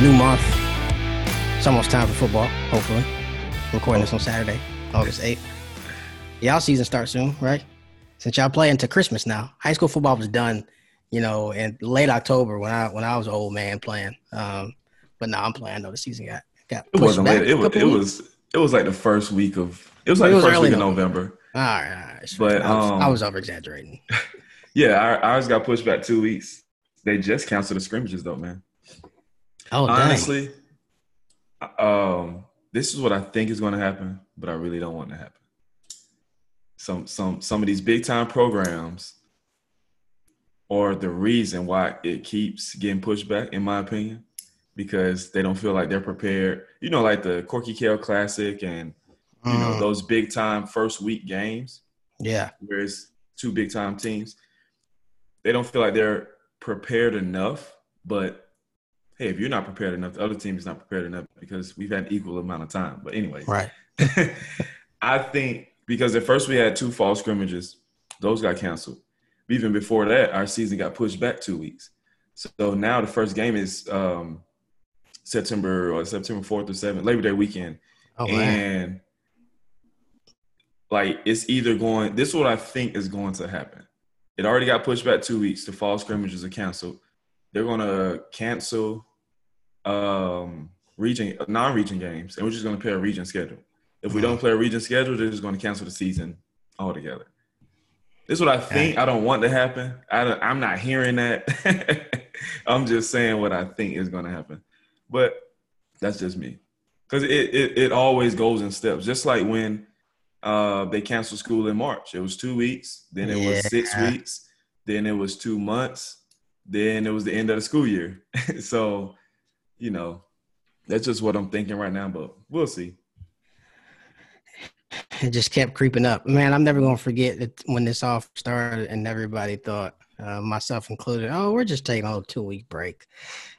new month. It's almost time for football, hopefully. Recording this on Saturday, August 8th. Y'all season starts soon, right? Since y'all play into Christmas now. High school football was done, you know, in late October when I when I was an old man playing. Um, but now I'm playing. though the season got got It wasn't back late. It a was. It was. It was like the first week of. It was like It the first week of November. November. All right, all right. But, I was, I um, was over exaggerating. Yeah, ours got pushed back two weeks. They just canceled the scrimmages though, man. Oh. Honestly, um, this is what I think is going to happen, but I really don't want to happen. Some some some of these big time programs are the reason why it keeps getting pushed back, in my opinion, because they don't feel like they're prepared. You know, like the Corky Kell Classic and you know Mm, those big time first week games yeah, where it's two big time teams. They don't feel like they're prepared enough. But hey, if you're not prepared enough, the other team is not prepared enough because we've had equal amount of time. But anyway, right. I think because at first we had two fall scrimmages, those got canceled. Even before that, our season got pushed back two weeks. So now the first game is um, September or September fourth or seventh, Labor Day weekend Oh, man. and like it's either going this is what i think is going to happen it already got pushed back two weeks the fall scrimmages are canceled they're going to cancel um region non-region games and we're just going to play a region schedule. If we don't play a region schedule they're just going to cancel the season altogether. This is what i think i don't want to happen. I don't, i'm not hearing that. I'm just saying what i think is going to happen. But that's just me. Because it, it it always goes in steps. Just like when uh, they canceled school in March, it was two weeks, then it was six weeks, then it was two months, then it was the end of the school year. so, you know, that's just what I'm thinking right now. But we'll see. it just kept creeping up. Man, I'm never gonna forget that when this all started and everybody thought, uh, myself included, oh, we're just taking a little two week break.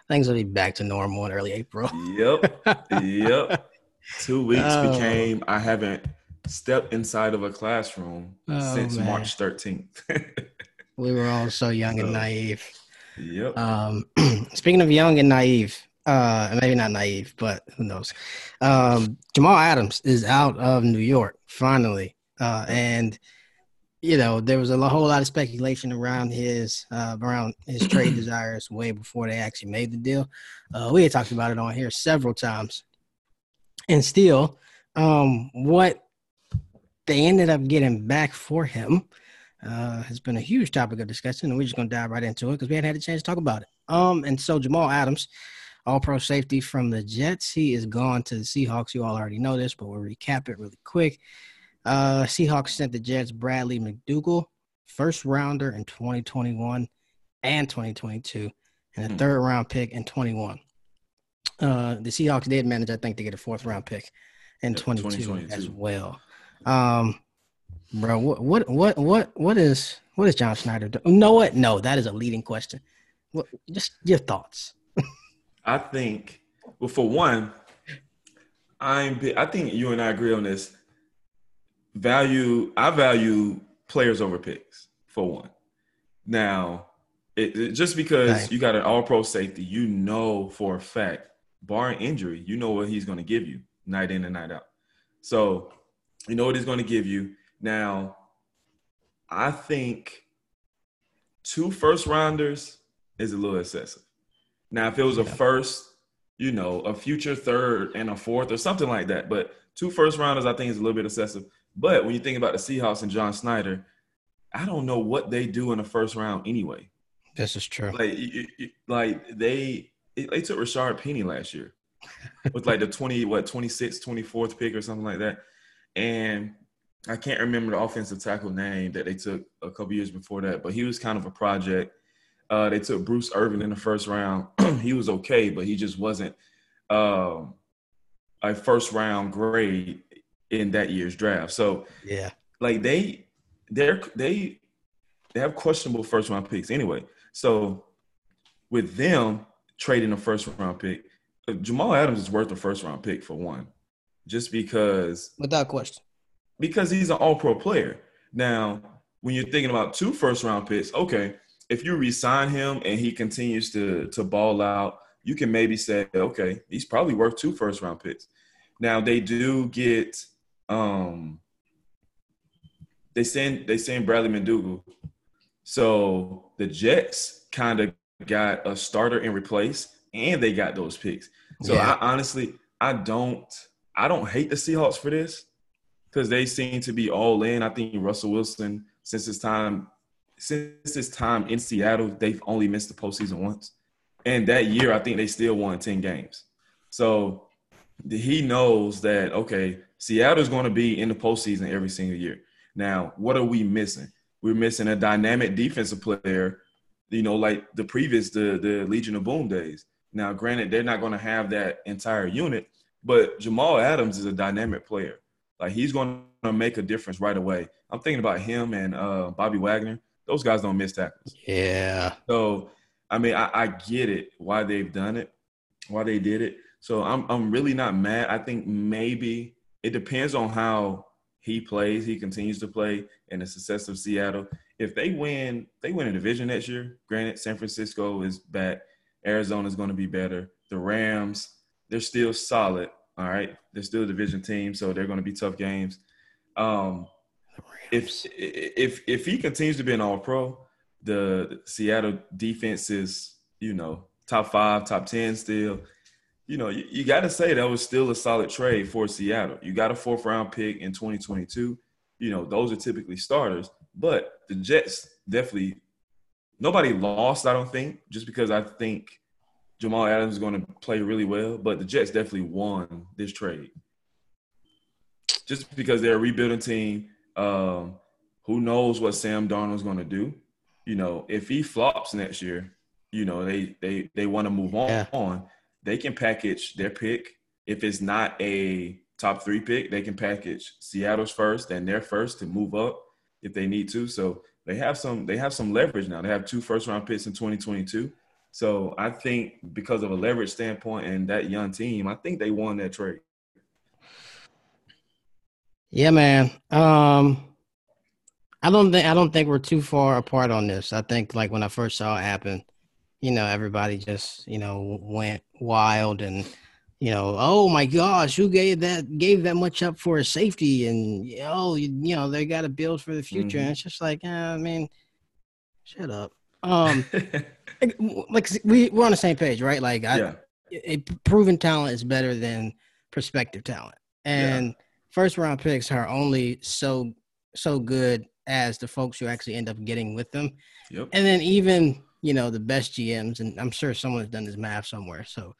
Things will be back to normal in early April. Yep, yep. Two weeks Oh. became I haven't stepped inside of a classroom Oh, since man. March 13th. We were all so young and naive. yep. Um, speaking of young and naive, uh, maybe not naive, but who knows? Um, Jamal Adams is out of New York finally, uh, and you know there was a whole lot of speculation around his uh, around his trade desires way before they actually made the deal. Uh, we had talked about it on here several times, and still, um, what they ended up getting back for him uh, has been a huge topic of discussion, and we're just gonna dive right into it because we hadn't had a chance to talk about it. Um, and so Jamal Adams, all pro safety from the Jets, he is gone to the Seahawks. You all already know this, but we'll recap it really quick. Uh, Seahawks sent the Jets Bradley McDougald, first rounder in 2021 and 2022, and a Hmm. third round pick in 21. Uh, the Seahawks did manage, I think, to get a fourth round pick in Yep, 22 as well. Um, bro, what, what, what, what, what is, what is John Schneider doing? No, what? No, that is a leading question. What, just your thoughts. I think, well, for one, I'm. I think you and I agree on this. Value. I value players over picks. For one, now, it, it- just because Right. you got an All-Pro safety, you know for a fact, barring injury, you know what he's going to give you night in and night out. So, you know what he's going to give you. Now, I think two first rounders is a little excessive. Now, if it was a Yeah. first, you know, a future third and a fourth or something like that, but two first rounders, I think is a little bit excessive. But when you think about the Seahawks and John Schneider, I don't know what they do in the first round anyway. This is true. Like, like they they took Rashaad Penny last year with like the 20, what, 26th, 24th pick or something like that. And I can't remember the offensive tackle name that they took a couple years before that, but he was kind of a project. Uh, they took Bruce Irvin in the first round. he was okay, but he just wasn't um, a first round grade in that year's draft. So Yeah. like they they're they they have questionable first round picks anyway. So with them trading a first round pick, uh, Jamal Adams is worth a first round pick for one, just because Without question. because he's an all pro player. Now, when you're thinking about two first round picks, okay, if you resign him and he continues to to ball out, you can maybe say, okay, he's probably worth two first round picks. Now they do get um they send they send Bradley McDougald. So the Jets kind of got a starter and replace and they got those picks. So yeah. I honestly I don't I don't hate the Seahawks for this because they seem to be all in. I think Russell Wilson, since his time since his time in Seattle, they've only missed the postseason once. And that year, I think they still won 10 games. So he knows that, okay, Seattle's going to be in the postseason every single year. Now, what are we missing? We're missing a dynamic defensive player, you know, like the previous, the, the Legion of Boom days. Now, granted, they're not going to have that entire unit, but Jamal Adams is a dynamic player. Like he's going to make a difference right away. I'm thinking about him and uh, Bobby Wagner. Those guys don't miss tackles. Yeah. So I mean, I, I get it why they've done it, why they did it. So I'm I'm really not mad. I think maybe it depends on how he plays, he continues to play, and the success of Seattle. If they win, they win a division next year. Granted, San Francisco is back. Arizona is going to be better. The Rams, they're still solid. All right, they're still a division team, so they're going to be tough games. Um, if if if he continues to be an All Pro, the Seattle defense is you know top five, top ten still. You know, you, you got to say that was still a solid trade for Seattle. You got a fourth round pick in 2022. You know, those are typically starters, but the Jets definitely nobody lost. I don't think just because I think Jamal Adams is going to play really well, but the Jets definitely won this trade just because they're a rebuilding team. Um, who knows what Sam Darnold's going to do? You know, if he flops next year, you know they they they want to move on. Yeah. on. They can package their pick. If it's not a top three pick, they can package Seattle's first and their first to move up if they need to. So they have some they have some leverage now. They have two first round picks in 2022. So I think because of a leverage standpoint and that young team, I think they won that trade. Yeah, man. Um, I don't think I don't think we're too far apart on this. I think like when I first saw it happen, you know, everybody just you know went wild and you know, oh my gosh, who gave that gave that much up for a safety? And oh, you, you know, they got to build for the future. Mm-hmm. And it's just like, eh, I mean, shut up. Um, like we we're on the same page, right? Like, I, yeah. a proven talent is better than prospective talent, and yeah. First round picks are only so so good as the folks who actually end up getting with them. Yep. And then even you know the best GMs, and I'm sure someone's done this math somewhere, so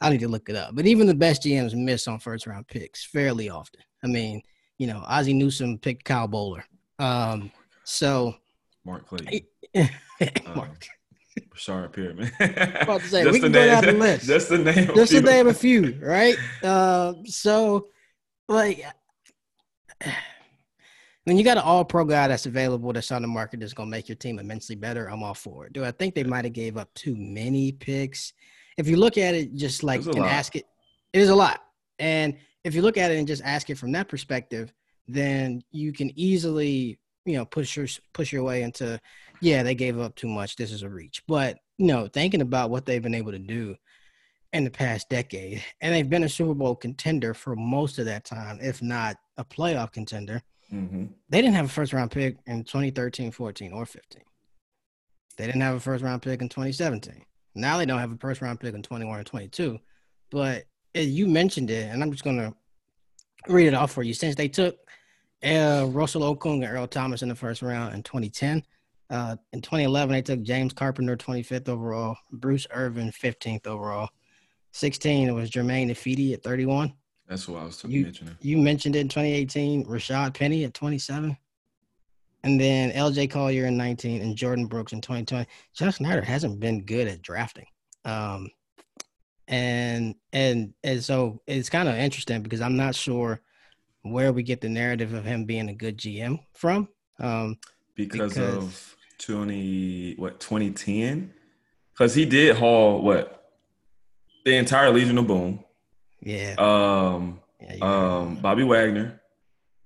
I need to look it up. But even the best GMs miss on first round picks fairly often. I mean, you know, Ozzie Newsome picked Kyle Boller. Um, so Mark Clay. Mark. Sorry, Pittman. about to say just we can go down the list. Just the name. Just to name a few, right? Uh, so, like, when you got an all-pro guy that's available that's on the market that's going to make your team immensely better, I'm all for it. Do I think they might have gave up too many picks? If you look at it, just like and lot. ask it, it is a lot. And if you look at it and just ask it from that perspective, then you can easily, you know, push your push your way into yeah, they gave up too much. This is a reach. But you know, thinking about what they've been able to do in the past decade, and they've been a Super Bowl contender for most of that time, if not a playoff contender. Mm-hmm. They didn't have a first round pick in 2013, 14, or 15. They didn't have a first round pick in 2017. Now they don't have a first round pick in 21 or 22. But you mentioned it, and I'm just going to read it off for you. Since they took uh, Russell Okung and Earl Thomas in the first round in 2010, uh, in 2011, they took James Carpenter 25th overall, Bruce Irvin 15th overall. 16, it was Germain Ifedi at 31. That's what I was you, mentioning. You mentioned it in 2018, Rashaad Penny at 27. And then LJ Collier in 19 and Jordyn Brooks in 2020. John Schneider hasn't been good at drafting. Um, and and and so it's kind of interesting because I'm not sure where we get the narrative of him being a good GM from. Um, because, because of 20 what 2010 because he did haul what the entire Legion of Boom. Yeah. Um. Yeah, um. Bobby Wagner.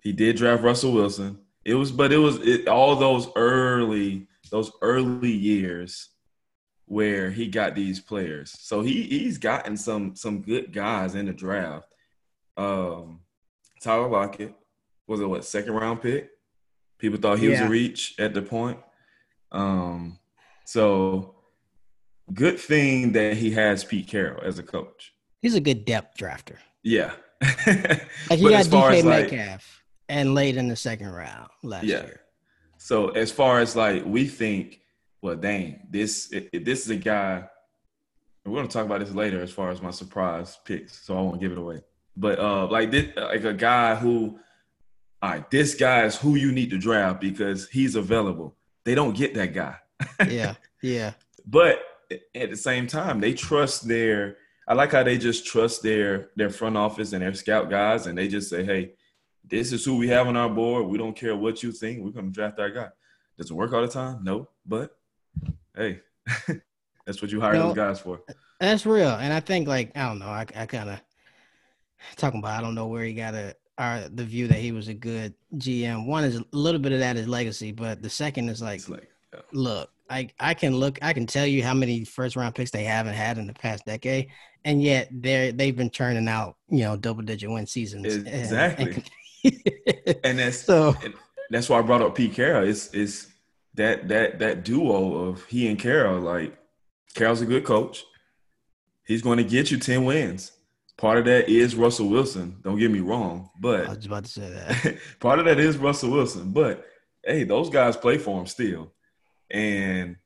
He did draft Russell Wilson. It was, but it was it, all those early those early years where he got these players. So he he's gotten some some good guys in the draft. Um, Tyler Lockett was a what second round pick. People thought he yeah. was a reach at the point. Um, so good thing that he has Pete Carroll as a coach. He's a good depth drafter. Yeah. like he got DK Metcalf like, and late in the second round last yeah. year. So as far as like we think, well, dang, this this is a guy. We're gonna talk about this later as far as my surprise picks, so I won't give it away. But uh, like this, like a guy who, all right, this guy is who you need to draft because he's available. They don't get that guy. yeah, yeah. But at the same time, they trust their. I like how they just trust their their front office and their scout guys, and they just say, "Hey, this is who we have on our board. We don't care what you think. We're going to draft our guy." Does it work all the time? No, but hey, that's what you hire those guys for. That's real, and I think like I don't know. I, I kind of talking about. I don't know where he got a our the view that he was a good GM. One is a little bit of that is legacy, but the second is like, like yeah. look, I I can look, I can tell you how many first round picks they haven't had in the past decade, and yet they're they've been turning out you know double digit win seasons. Exactly. And, and that's so and that's why I brought up Pete Carroll. It's it's that that that duo of he and Carroll. Like Carroll's a good coach. He's going to get you ten wins. Part of that is Russell Wilson. Don't get me wrong, but I was about to say that. part of that is Russell Wilson, but hey, those guys play for him still and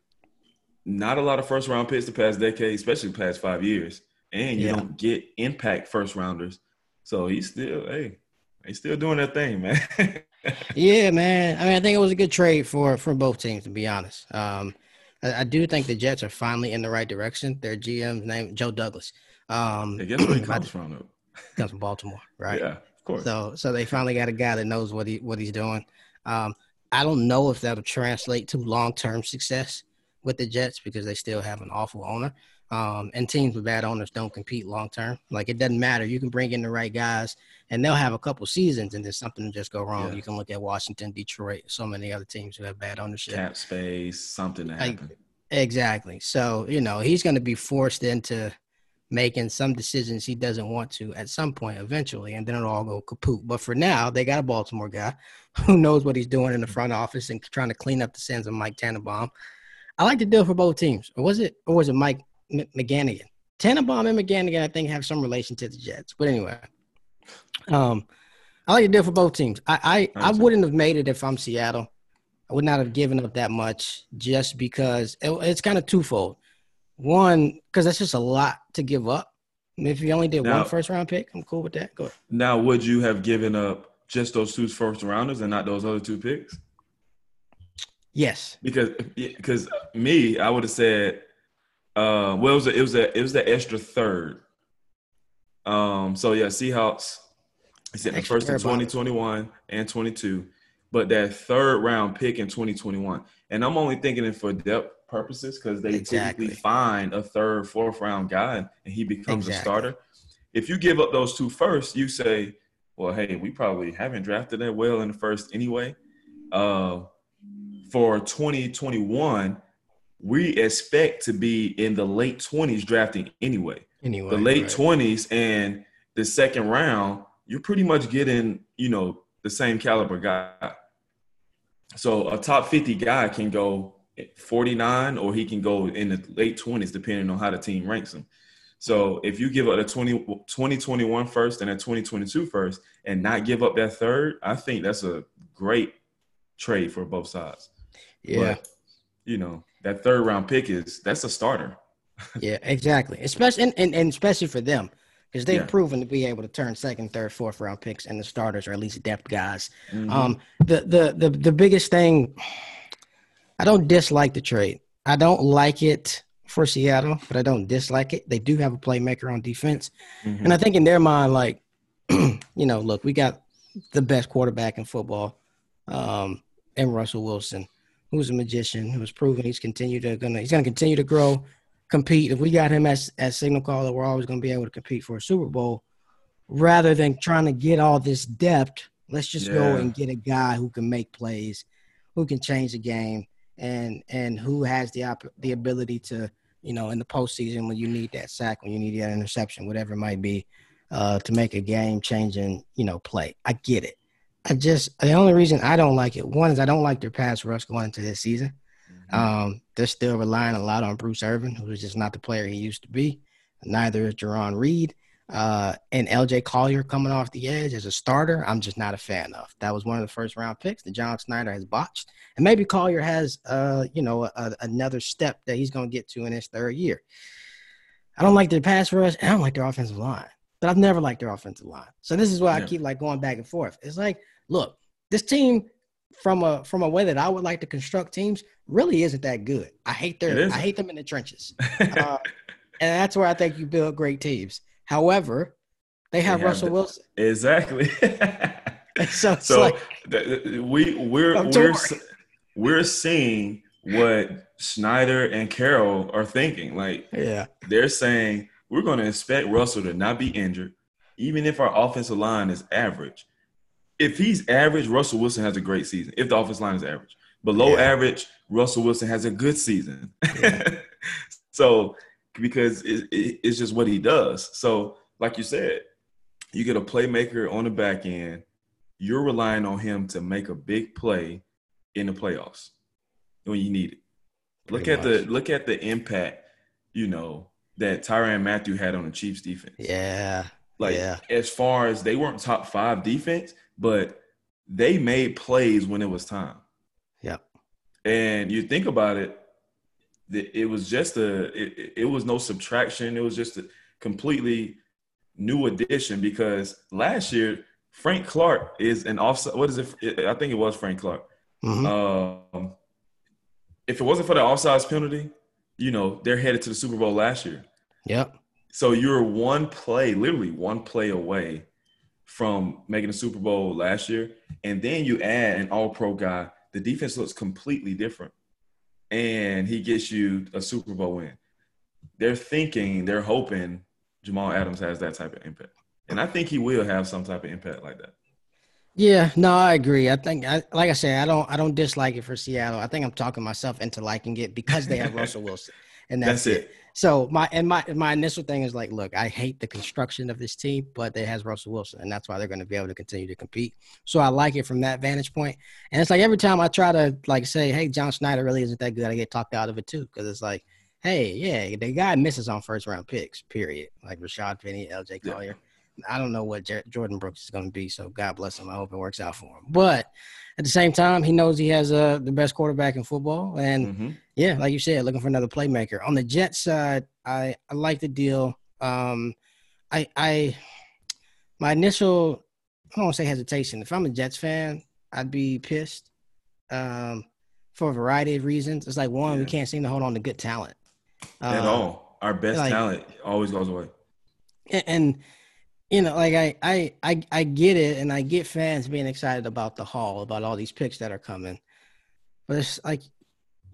not a lot of first round picks the past decade, especially the past five years. And you yeah. don't get impact first rounders. So he's still, hey, he's still doing that thing, man. yeah, man. I mean, I think it was a good trade for for both teams, to be honest. Um, I, I, do think the Jets are finally in the right direction. Their GM's name Joe Douglas. Um, guess where he comes from, though. Comes from Baltimore, right? Yeah, of course. So, so they finally got a guy that knows what he what he's doing. Um, I don't know if that'll translate to long term success with the Jets because they still have an awful owner. Um, and teams with bad owners don't compete long term. Like it doesn't matter. You can bring in the right guys, and they'll have a couple seasons, and then something just go wrong. Yeah. You can look at Washington, Detroit, so many other teams who have bad ownership. Cap space, something to happen. Like, exactly. So you know he's going to be forced into making some decisions he doesn't want to at some point eventually, and then it'll all go kaput. But for now, they got a Baltimore guy who knows what he's doing in the front office and trying to clean up the sins of Mike Tannenbaum. I like the deal for both teams. Or was it or was it Mike M- McGanigan? Tannenbaum and McGannigan, I think, have some relation to the Jets. But anyway, um, I like the deal for both teams. I I, I wouldn't have made it if I'm Seattle. I would not have given up that much just because it, it's kind of twofold. One, because that's just a lot to give up. If you only did now, one first round pick, I'm cool with that. Go ahead. Now, would you have given up just those two first rounders and not those other two picks? Yes. Because because me, I would have said, uh, well, it was a, it was a, it was the extra third. Um. So yeah, Seahawks. He said the first in 2021 and 22, but that third round pick in 2021, and I'm only thinking it for depth purposes because they exactly. typically find a third, fourth round guy and he becomes exactly. a starter. If you give up those two first, you say, well, hey, we probably haven't drafted that well in the first anyway. Uh, for 2021, we expect to be in the late 20s drafting anyway. Anyway, the late right. 20s and the second round, you're pretty much getting, you know, the same caliber guy. So a top 50 guy can go 49 or he can go in the late 20s depending on how the team ranks him. So if you give up a 20, 2021 first and a 2022 first and not give up that third, I think that's a great trade for both sides. Yeah. But, you know, that third round pick is that's a starter. yeah, exactly. Especially and, and, and especially for them because they've yeah. proven to be able to turn second, third, fourth round picks and the starters or at least depth guys. Mm-hmm. Um, the, the the the biggest thing I don't dislike the trade. I don't like it for Seattle, but I don't dislike it. They do have a playmaker on defense. Mm-hmm. And I think in their mind, like, you know, look, we got the best quarterback in football, um, and Russell Wilson, who's a magician, who's proven he's continued to gonna he's gonna continue to grow, compete. If we got him as as signal caller, we're always gonna be able to compete for a Super Bowl. Rather than trying to get all this depth, let's just yeah. go and get a guy who can make plays, who can change the game and and who has the op- the ability to you know in the postseason when you need that sack, when you need that interception, whatever it might be, uh, to make a game changing you know play. I get it. I just the only reason I don't like it one is I don't like their pass rush going into this season. Mm-hmm. Um, they're still relying a lot on Bruce Irvin, who is just not the player he used to be. Neither is Jarran Reed. Uh, and LJ Collier coming off the edge as a starter, I'm just not a fan of. That was one of the first round picks that John Schneider has botched. And maybe Collier has, uh, you know, a, another step that he's going to get to in his third year. I don't like their pass rush. and I don't like their offensive line, but I've never liked their offensive line. So this is why yeah. I keep like going back and forth. It's like, look, this team from a from a way that I would like to construct teams really isn't that good. I hate their I hate them in the trenches, uh, and that's where I think you build great teams. However, they have, they have Russell the, Wilson. Exactly. so, so like, we we're we're we're seeing what Schneider and Carroll are thinking. Like, yeah, they're saying we're going to expect Russell to not be injured, even if our offensive line is average. If he's average, Russell Wilson has a great season. If the offensive line is average, below yeah. average, Russell Wilson has a good season. Yeah. so because it, it, it's just what he does. So, like you said, you get a playmaker on the back end. You're relying on him to make a big play in the playoffs when you need it. Pretty look at much. the look at the impact, you know, that Tyrann Mathieu had on the Chiefs defense. Yeah. Like yeah. as far as they weren't top five defense, but they made plays when it was time. Yep. And you think about it, it was just a it, it was no subtraction. It was just a completely new addition because last year Frank Clark is an offside. What is it? I think it was Frank Clark. Mm-hmm. Um, if it wasn't for the offsides penalty, you know they're headed to the Super Bowl last year. Yep. So you're one play, literally one play away from making the Super Bowl last year, and then you add an All Pro guy. The defense looks completely different and he gets you a Super Bowl win. They're thinking, they're hoping Jamal Adams has that type of impact. And I think he will have some type of impact like that. Yeah, no, I agree. I think, I, like I said, I don't, I don't dislike it for Seattle. I think I'm talking myself into liking it because they have Russell Wilson, and that's, that's it. it. So my and my my initial thing is like, look, I hate the construction of this team, but it has Russell Wilson, and that's why they're going to be able to continue to compete. So I like it from that vantage point. And it's like every time I try to like say, hey, John Schneider really isn't that good, I get talked out of it too, because it's like, hey, yeah, the guy misses on first round picks, period. Like Rashaad Penny, L.J. Collier. Yeah. I don't know what Jer- Jordyn Brooks is going to be, so God bless him. I hope it works out for him. But at the same time, he knows he has uh, the best quarterback in football, and mm-hmm. yeah, like you said, looking for another playmaker. On the Jets side, I I like the deal. Um, I I my initial I don't want to say hesitation. If I'm a Jets fan, I'd be pissed. Um, for a variety of reasons. It's like one, yeah. we can't seem to hold on to good talent at um, all. Our best like, talent always goes away. And, and you know, like I, I, I, I get it, and I get fans being excited about the haul, about all these picks that are coming. But it's like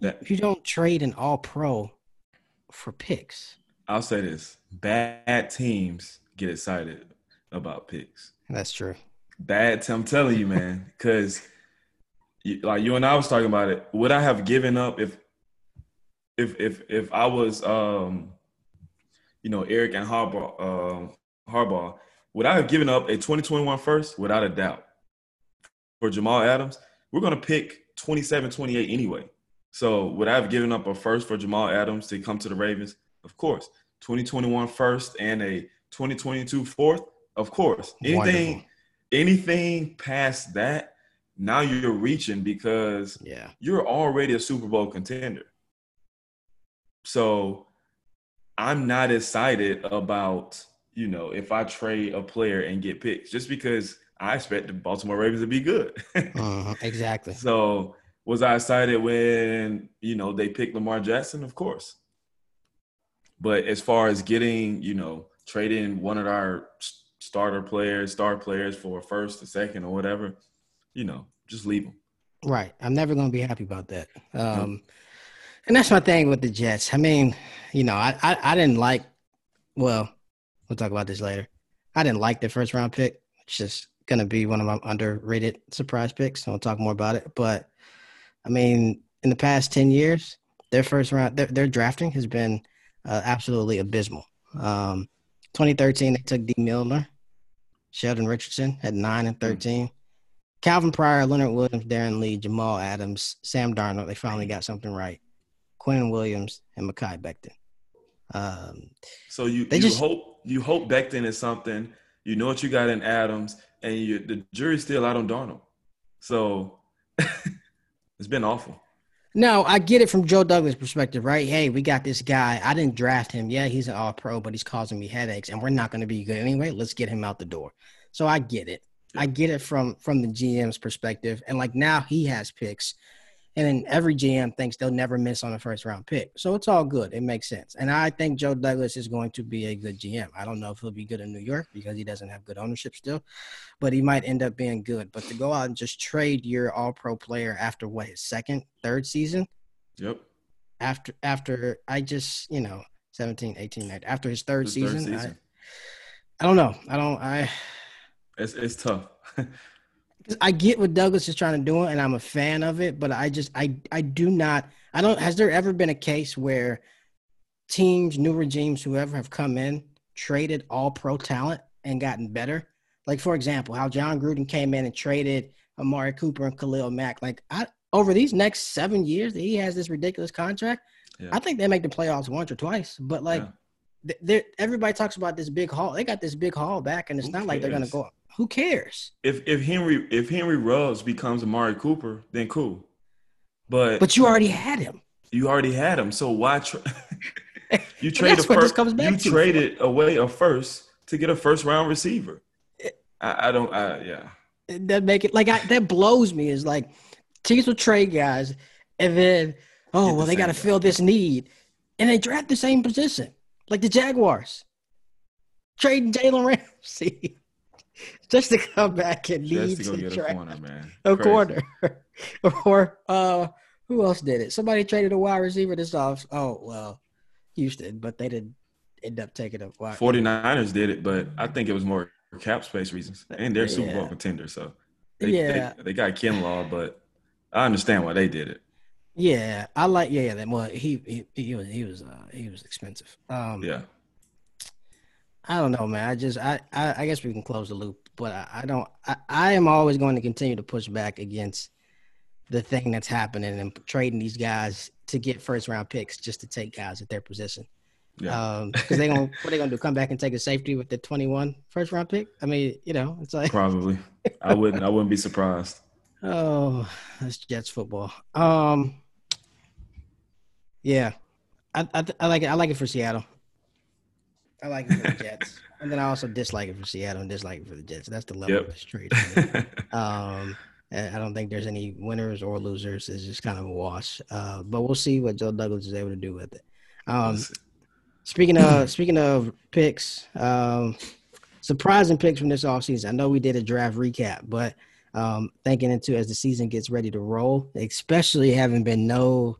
you don't trade an All Pro for picks. I'll say this: bad teams get excited about picks. That's true. Bad. I'm telling you, man, because like you and I was talking about it. Would I have given up if, if, if, if I was, um, you know, Eric and Harbaugh, um, Harbaugh, would I have given up a 2021 first? Without a doubt. For Jamal Adams, we're going to pick 27, 28 anyway. So would I have given up a first for Jamal Adams to come to the Ravens? Of course. 2021 first and a 2022 fourth? Of course. Anything, Wonderful. anything past that, now you're reaching because yeah. you're already a Super Bowl contender. So I'm not excited about you know, if I trade a player and get picks, just because I expect the Baltimore Ravens to be good. uh, exactly. So was I excited when you know they picked Lamar Jackson? Of course. But as far as getting, you know, trading one of our starter players, star players for a first, a second, or whatever, you know, just leave them. Right. I'm never going to be happy about that. Um, And that's my thing with the Jets. I mean, you know, I, I, I didn't like, well, We'll talk about this later. I didn't like the first round pick. It's just gonna be one of my underrated surprise picks. So I'll talk more about it. But I mean, in the past 10 years, their first round, their, their drafting has been uh, absolutely abysmal. Um, 2013, they took D. Milner. Sheldon Richardson at 9 and 13. Mm-hmm. Calvin Pryor, Leonard Williams, Darron Lee, Jamal Adams, Sam Darnold. They finally got something right. Quinn Williams and Mekhi Becton. Um, so you, you just, hope you hope Becton is something. You know what you got in Adams, and you, the jury's still out on Darnold. So it's been awful. No, I get it from Joe Douglas' perspective, right? Hey, we got this guy. I didn't draft him. Yeah, he's an all pro, but he's causing me headaches, and we're not going to be good anyway. Let's get him out the door. So I get it. I get it from from the GM's perspective. And like now he has picks. And then every GM thinks they'll never miss on a first round pick. So it's all good. It makes sense. And I think Joe Douglas is going to be a good GM. I don't know if he'll be good in New York because he doesn't have good ownership still, but he might end up being good. But to go out and just trade your all pro player after what his second, third season. Yep. After after I just, you know, 17, 18, after his third his season, third season. I, I don't know. I don't I it's it's tough. I get what Douglas is trying to do, and I'm a fan of it. But I just I I do not. I don't. Has there ever been a case where teams, new regimes, whoever have come in, traded all pro talent and gotten better? Like for example, how Jon Gruden came in and traded Amari Cooper and Khalil Mack. Like I over these next seven years that he has this ridiculous contract, yeah. I think they make the playoffs once or twice. But like, yeah. Everybody talks about this big haul. They got this big haul back, and it's Who not cares? like they're gonna go who cares? If if Henry if Henry Ruggs becomes Amari Cooper, then cool. But but you already had him. You already had him. So why tra- you trade a first? You traded away a first to get a first round receiver. Eh. I, I don't. I, yeah. That make it like I, that blows me. Is like teams will trade guys, and then oh the well, they got to fill this need, and they draft the same position, like the Jaguars trading Jalen Ramsey just to come back and lead to, to a corner, man. A Crazy. corner, or uh, who else did it? Somebody traded a wide receiver this off. Oh well, Houston, but they didn't end up taking a wide. 49ers did it, but I think it was more cap space reasons, and they're Super Bowl contender, so they, yeah, they, they got Kinlaw, but I understand why they did it. Yeah, I like yeah, yeah. Well, he he he was he was uh, he was expensive. Um, yeah. I don't know, man. I just I I, I guess we can close the loop, but I, I don't. I, I am always going to continue to push back against the thing that's happening and trading these guys to get first round picks just to take guys at their position. Yeah. Um, because they gonna what are they gonna do? Come back and take a safety with the 21 first round pick? I mean, you know, it's like probably. I wouldn't. I wouldn't be surprised. Oh, that's Jets football. Um, yeah, I I, I like it. I like it for Seattle. I like it for the Jets, and then I also dislike it for Seattle and dislike it for the Jets. That's the level yep. of this trade. um, I don't think there's any winners or losers. It's just kind of a wash. Uh, but we'll see what Joe Douglas is able to do with it. Um, speaking of speaking of picks, um, surprising picks from this offseason. I know we did a draft recap, but um, thinking into as the season gets ready to roll, especially having been no,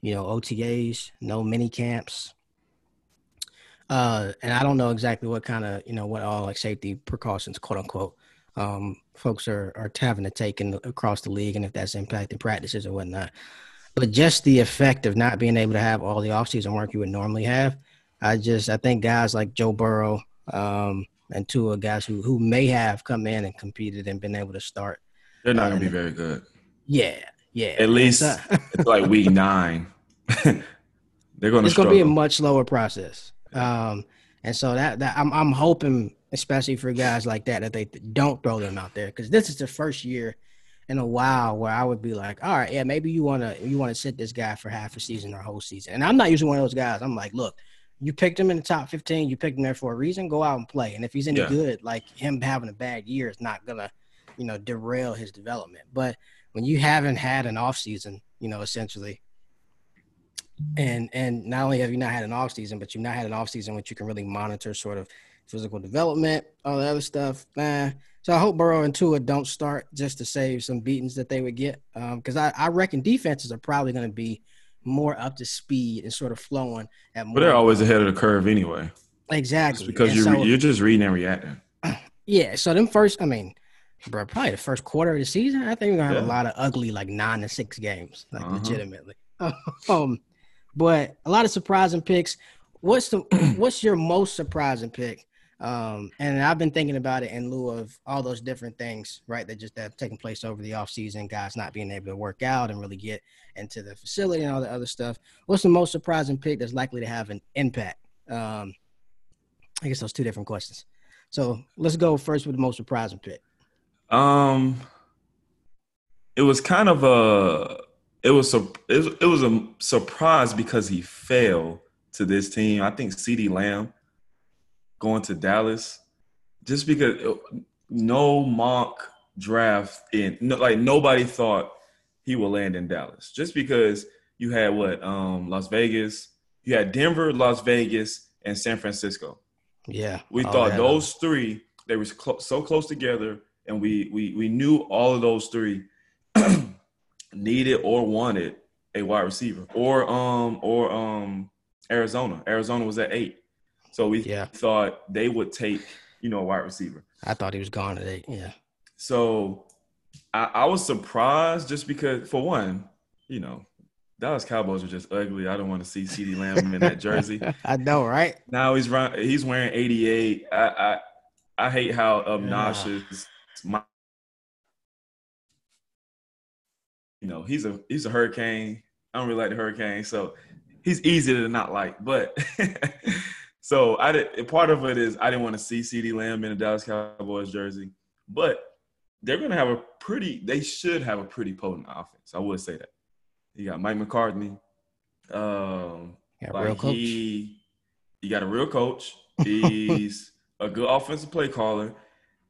you know, OTAs, no mini camps, uh, and I don't know exactly what kind of, you know, what all like safety precautions, quote unquote, um, folks are, are having to take in, across the league and if that's impacting practices or whatnot. But just the effect of not being able to have all the offseason work you would normally have, I just, I think guys like Joe Burrow um, and two of guys who, who may have come in and competed and been able to start. They're not uh, going to be very good. Yeah. Yeah. At least it's like week nine. They're going to It's going to be a much slower process. Um, and so that, that I'm, I'm hoping, especially for guys like that, that they don't throw them out there because this is the first year in a while where I would be like, all right, yeah, maybe you want to you want to sit this guy for half a season or a whole season. And I'm not usually one of those guys. I'm like, look, you picked him in the top 15, you picked him there for a reason. Go out and play. And if he's any yeah. good, like him having a bad year is not gonna, you know, derail his development. But when you haven't had an off season, you know, essentially, and and not only have you not had an off season, but you've not had an off season which you can really monitor sort of physical development, all the other stuff. Nah. So I hope Burrow and Tua don't start just to save some beatings that they would get, because um, I, I reckon defenses are probably going to be more up to speed and sort of flowing at more. But they're always ahead of the curve anyway. Exactly. because you're so, you're just reading and reacting. Yeah. So them first, I mean, bro, probably the first quarter of the season. I think we're gonna have yeah. a lot of ugly, like nine to six games, like uh-huh. legitimately. um, but a lot of surprising picks. What's the what's your most surprising pick? Um, and I've been thinking about it in lieu of all those different things, right? That just have taken place over the offseason, guys not being able to work out and really get into the facility and all the other stuff. What's the most surprising pick that's likely to have an impact? Um, I guess those two different questions. So let's go first with the most surprising pick. Um, it was kind of a it was a it was, it was a surprise because he fell to this team. I think CeeDee Lamb going to Dallas, just because no mock draft in no, like nobody thought he would land in Dallas, just because you had what um Las Vegas, you had Denver, Las Vegas, and San Francisco. Yeah, we thought those three they were so close together, and we we we knew all of those three needed or wanted a wide receiver, or um or um Arizona. Arizona was at eight, so we yeah. thought they would take you know a wide receiver. I thought he was gone at eight. Yeah. So I, I was surprised just because, for one, you know, Dallas Cowboys are just ugly. I don't want to see CeeDee Lamb in that jersey. I know, right? Now he's run, he's wearing 88. I I, I hate how obnoxious my you know, he's a he's a hurricane. I don't really like the hurricane, so he's easy to not like. But so I did part of it is I didn't want to see CeeDee Lamb in a Dallas Cowboys jersey. But they're gonna have a pretty they should have a pretty potent offense. I would say that. You got Mike McCarthy. Um, yeah, like real coach. He, you got a real coach. He's a good offensive play caller.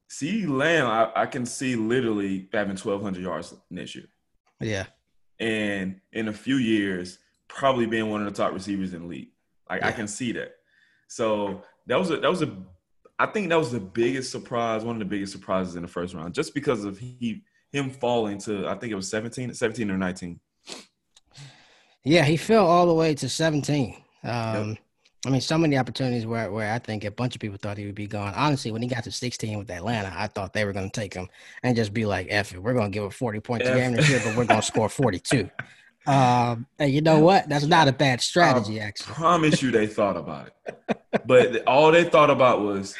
See Lamb, I, I can see literally having 1,200 yards next year. Yeah. And in a few years, probably being one of the top receivers in the league. Like yeah. I can see that. So that was a that was a I think that was the biggest surprise, one of the biggest surprises in the first round, just because of he him falling to I think it was 17, 17 or 19. Yeah, he fell all the way to 17. Um, yep. I mean, so many opportunities where, where I think a bunch of people thought he would be gone. Honestly, when he got to 16 with Atlanta, I thought they were going to take him and just be like, F it, we're going to give him 40 points F- a game this year, but we're going to score 42. Um, and you know what? That's not a bad strategy, I actually. I promise you they thought about it. But all they thought about was,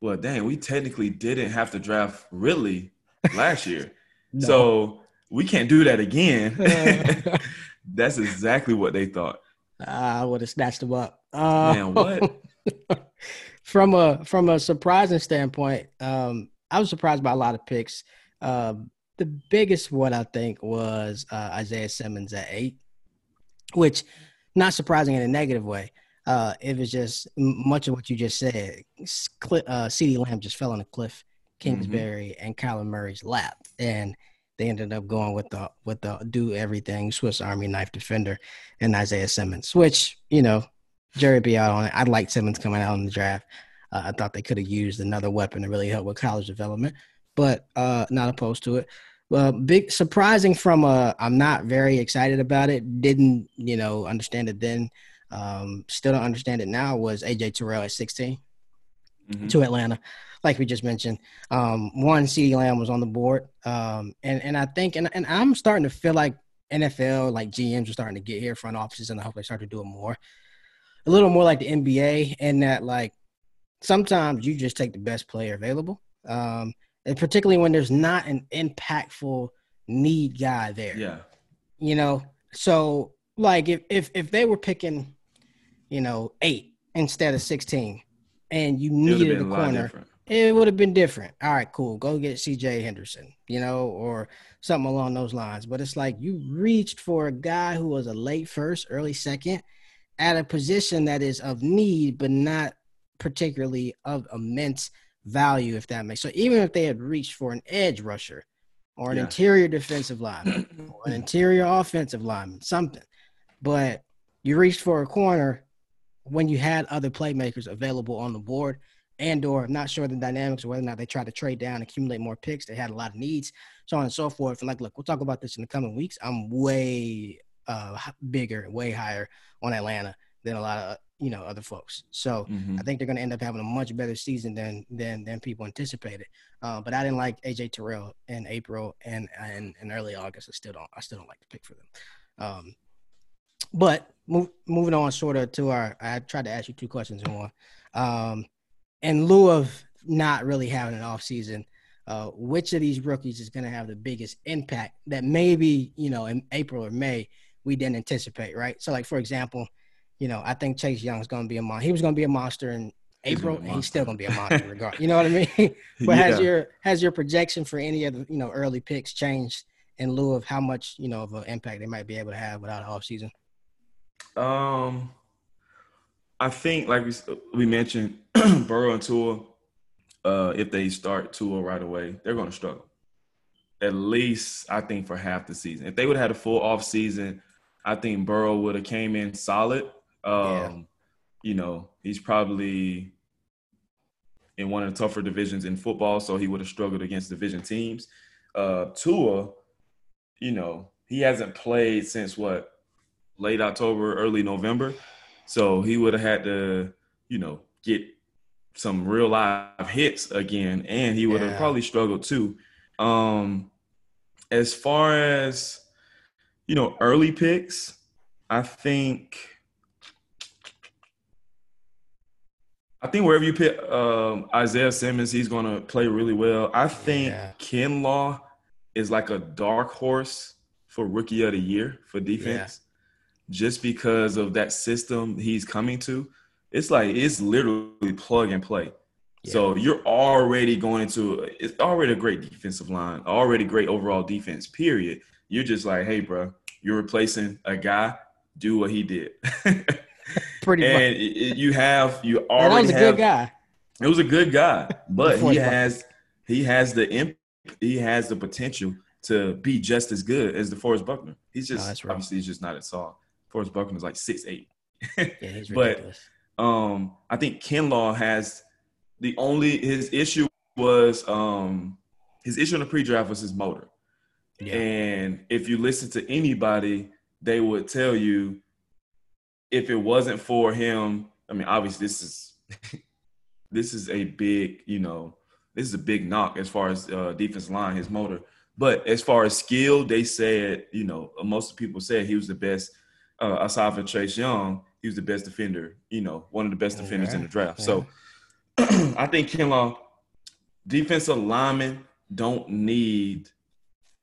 well, dang, we technically didn't have to draft really last year. no. So we can't do that again. That's exactly what they thought. I would have snatched him up. Uh, Man, what? from a from a surprising standpoint, um, I was surprised by a lot of picks. Um, the biggest one I think was uh, Isaiah Simmons at eight, which not surprising in a negative way. Uh, it was just much of what you just said. Uh, CeeDee Lamb just fell on a cliff, Kingsbury mm-hmm. and Kyler Murray's lap, and they ended up going with the with the do everything Swiss Army knife defender and Isaiah Simmons, which you know Jerry be out on it. I liked Simmons coming out in the draft. Uh, I thought they could have used another weapon to really help with college development, but uh, not opposed to it. Well, big surprising from a I'm not very excited about it. Didn't you know understand it then. Um, still don't understand it now. Was AJ Terrell at 16 mm-hmm. to Atlanta? like we just mentioned, um, one CeeDee Lamb was on the board, um, and and I think and and I'm starting to feel like NFL like GMs are starting to get here, front offices, and I hope they start to do it more, a little more like the NBA, and that like sometimes you just take the best player available, um, and particularly when there's not an impactful need guy there. Yeah, you know, so like if if if they were picking, you know, eight instead of sixteen, and you needed a corner it would have been different. All right, cool. Go get CJ Henderson, you know, or something along those lines. But it's like you reached for a guy who was a late first, early second at a position that is of need, but not particularly of immense value, if that makes so. Even if they had reached for an edge rusher or an yeah. interior defensive lineman or an interior offensive lineman, something. But you reached for a corner when you had other playmakers available on the board and or I'm not sure the dynamics or whether or not they tried to trade down, accumulate more picks. They had a lot of needs, so on and so forth. And like, look, we'll talk about this in the coming weeks. I'm way uh, bigger, way higher on Atlanta than a lot of you know other folks. So Mhm. I think they're going to end up having a much better season than than than people anticipated. Uh, but I didn't like AJ Terrell in April and and in early August. I still don't I still don't like the pick for them. Um, but move, moving on, sort of to our. I tried to ask you two questions in one. Um, in lieu of not really having an off season, uh, which of these rookies is going to have the biggest impact that maybe you know in April or May we didn't anticipate, right? So, like for example, you know, I think Chase Young is going to be a mon. He was going to be a monster in April, gonna be a and he's still going to be a monster regardless. You know what I mean? but has your has your projection for any of the you know early picks changed in lieu of how much you know of an impact they might be able to have without an off season? Um, I think like we we mentioned, Burrow and Tua, uh, if they start Tua right away, they're going to struggle. At least I think for half the season. If they would have had a full off season, I think Burrow would have came in solid. Um, Yeah. You know, he's probably in one of the tougher divisions in football, so he would have struggled against division teams. Uh, Tua, you know, he hasn't played since what late October, early November. So he would have had to, you know, get some real live hits again, and he would have Yeah. probably struggled too. Um, as far as you know, early picks, I think. I think wherever you pick um, Isaiah Simmons, he's going to play really well. I think Yeah. Kinlaw is like a dark horse for rookie of the year for defense, just because of that system he's coming to. It's like it's literally plug and play. So you're already going into it's already a great defensive line, already great overall defense. Period. You're just like, hey, bro, you're replacing a guy. Do what he did, Pretty much. and it- it- you have you And already that was a have good guy. it was a good guy, but he has he has the imp, he has the potential to be just as good as DeForest Buckner. He's just right. obviously he's just not at tall. Forrest Buckner is like six eight. Yeah, he's but- Um, I think Kinlaw has the only his issue was um his issue in the pre-draft was his motor. yeah. And if you listen to anybody, they would tell you if it wasn't for him, I mean, obviously this is this is a big, you know, this is a big knock as far as uh, defense line, his motor. But as far as skill, they said, you know, most people said he was the best. Uh, aside from Chase Young, he was the best defender. You know, one of the best defenders in the draft. So I think Kinlaw, defensive linemen don't need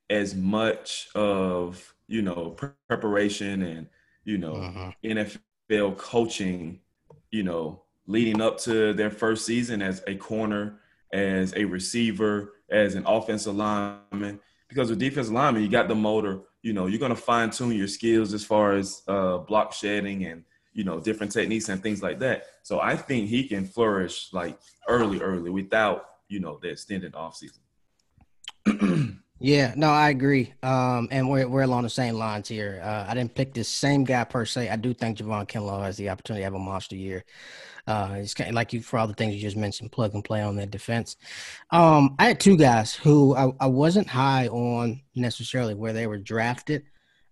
as much of you know pre- preparation and you know Mhm. NFL coaching, you know, leading up to their first season as a corner, as a receiver, as an offensive lineman. Because with defensive lineman, you got the motor. You know, you're gonna fine tune your skills as far as uh, block shedding and you know different techniques and things like that. So I think he can flourish like early, early without you know the extended offseason. Yeah, no, I agree. Um, and we're we're along the same lines here. Uh, I didn't pick this same guy per se. I do think Javon Kinlaw has the opportunity to have a monster year. Uh, it's kind of like you for all the things you just mentioned, plug and play on that defense. Um, I had two guys who I, I wasn't high on necessarily where they were drafted,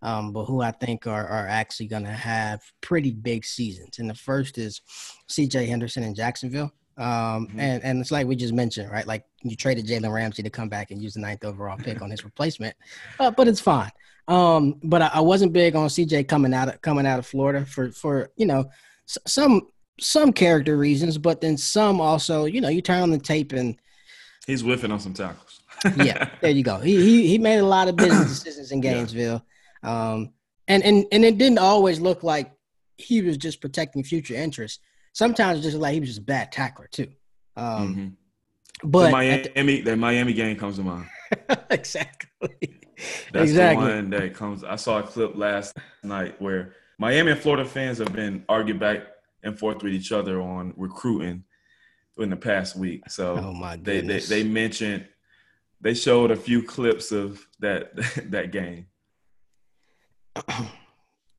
um, but who I think are are actually going to have pretty big seasons. And the first is C.J. Henderson in Jacksonville. Um, Mhm. and, and it's like we just mentioned, right? Like you traded Jalen Ramsey to come back and use the ninth overall pick on his replacement, uh, but it's fine. Um, but I, I wasn't big on CJ coming out of coming out of Florida for for you know s- some some character reasons, but then some also you know you turn on the tape and He's whiffing on some tackles. yeah, there you go. He he he made a lot of business decisions in Yeah. Gainesville, um, and and and it didn't always look like he was just protecting future interests. Sometimes it just like he was just a bad tackler too. Um, Mhm. But the Miami, that Miami game comes to mind. exactly, That's exactly. the one that comes. I saw a clip last night where Miami and Florida fans have been arguing back and forth with each other on recruiting in the past week. So Oh my they, they they mentioned they showed a few clips of that that game.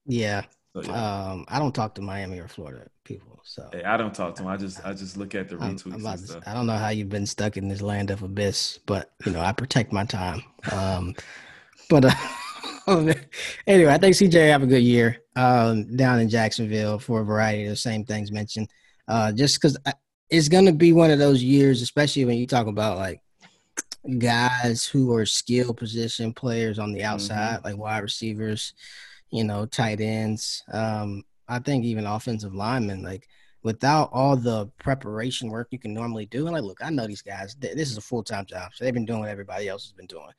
yeah. So, yeah. Um, I don't talk to Miami or Florida people, so Hey, I don't talk to them. I just I just look at the retweets I'm about and to- I don't know how you've been stuck in this land of abyss, but you know I protect my time. Um, but uh, anyway, I think CJ have a good year um, down in Jacksonville for a variety of the same things mentioned. Uh, just because it's going to be one of those years, especially when you talk about like guys who are skill position players on the mm-hmm. outside, mm-hmm. like wide receivers, you know, tight ends. Um, I think even offensive linemen, like without all the preparation work you can normally do. And like, look, I know these guys. This is a full time job, so they've been doing what everybody else has been doing.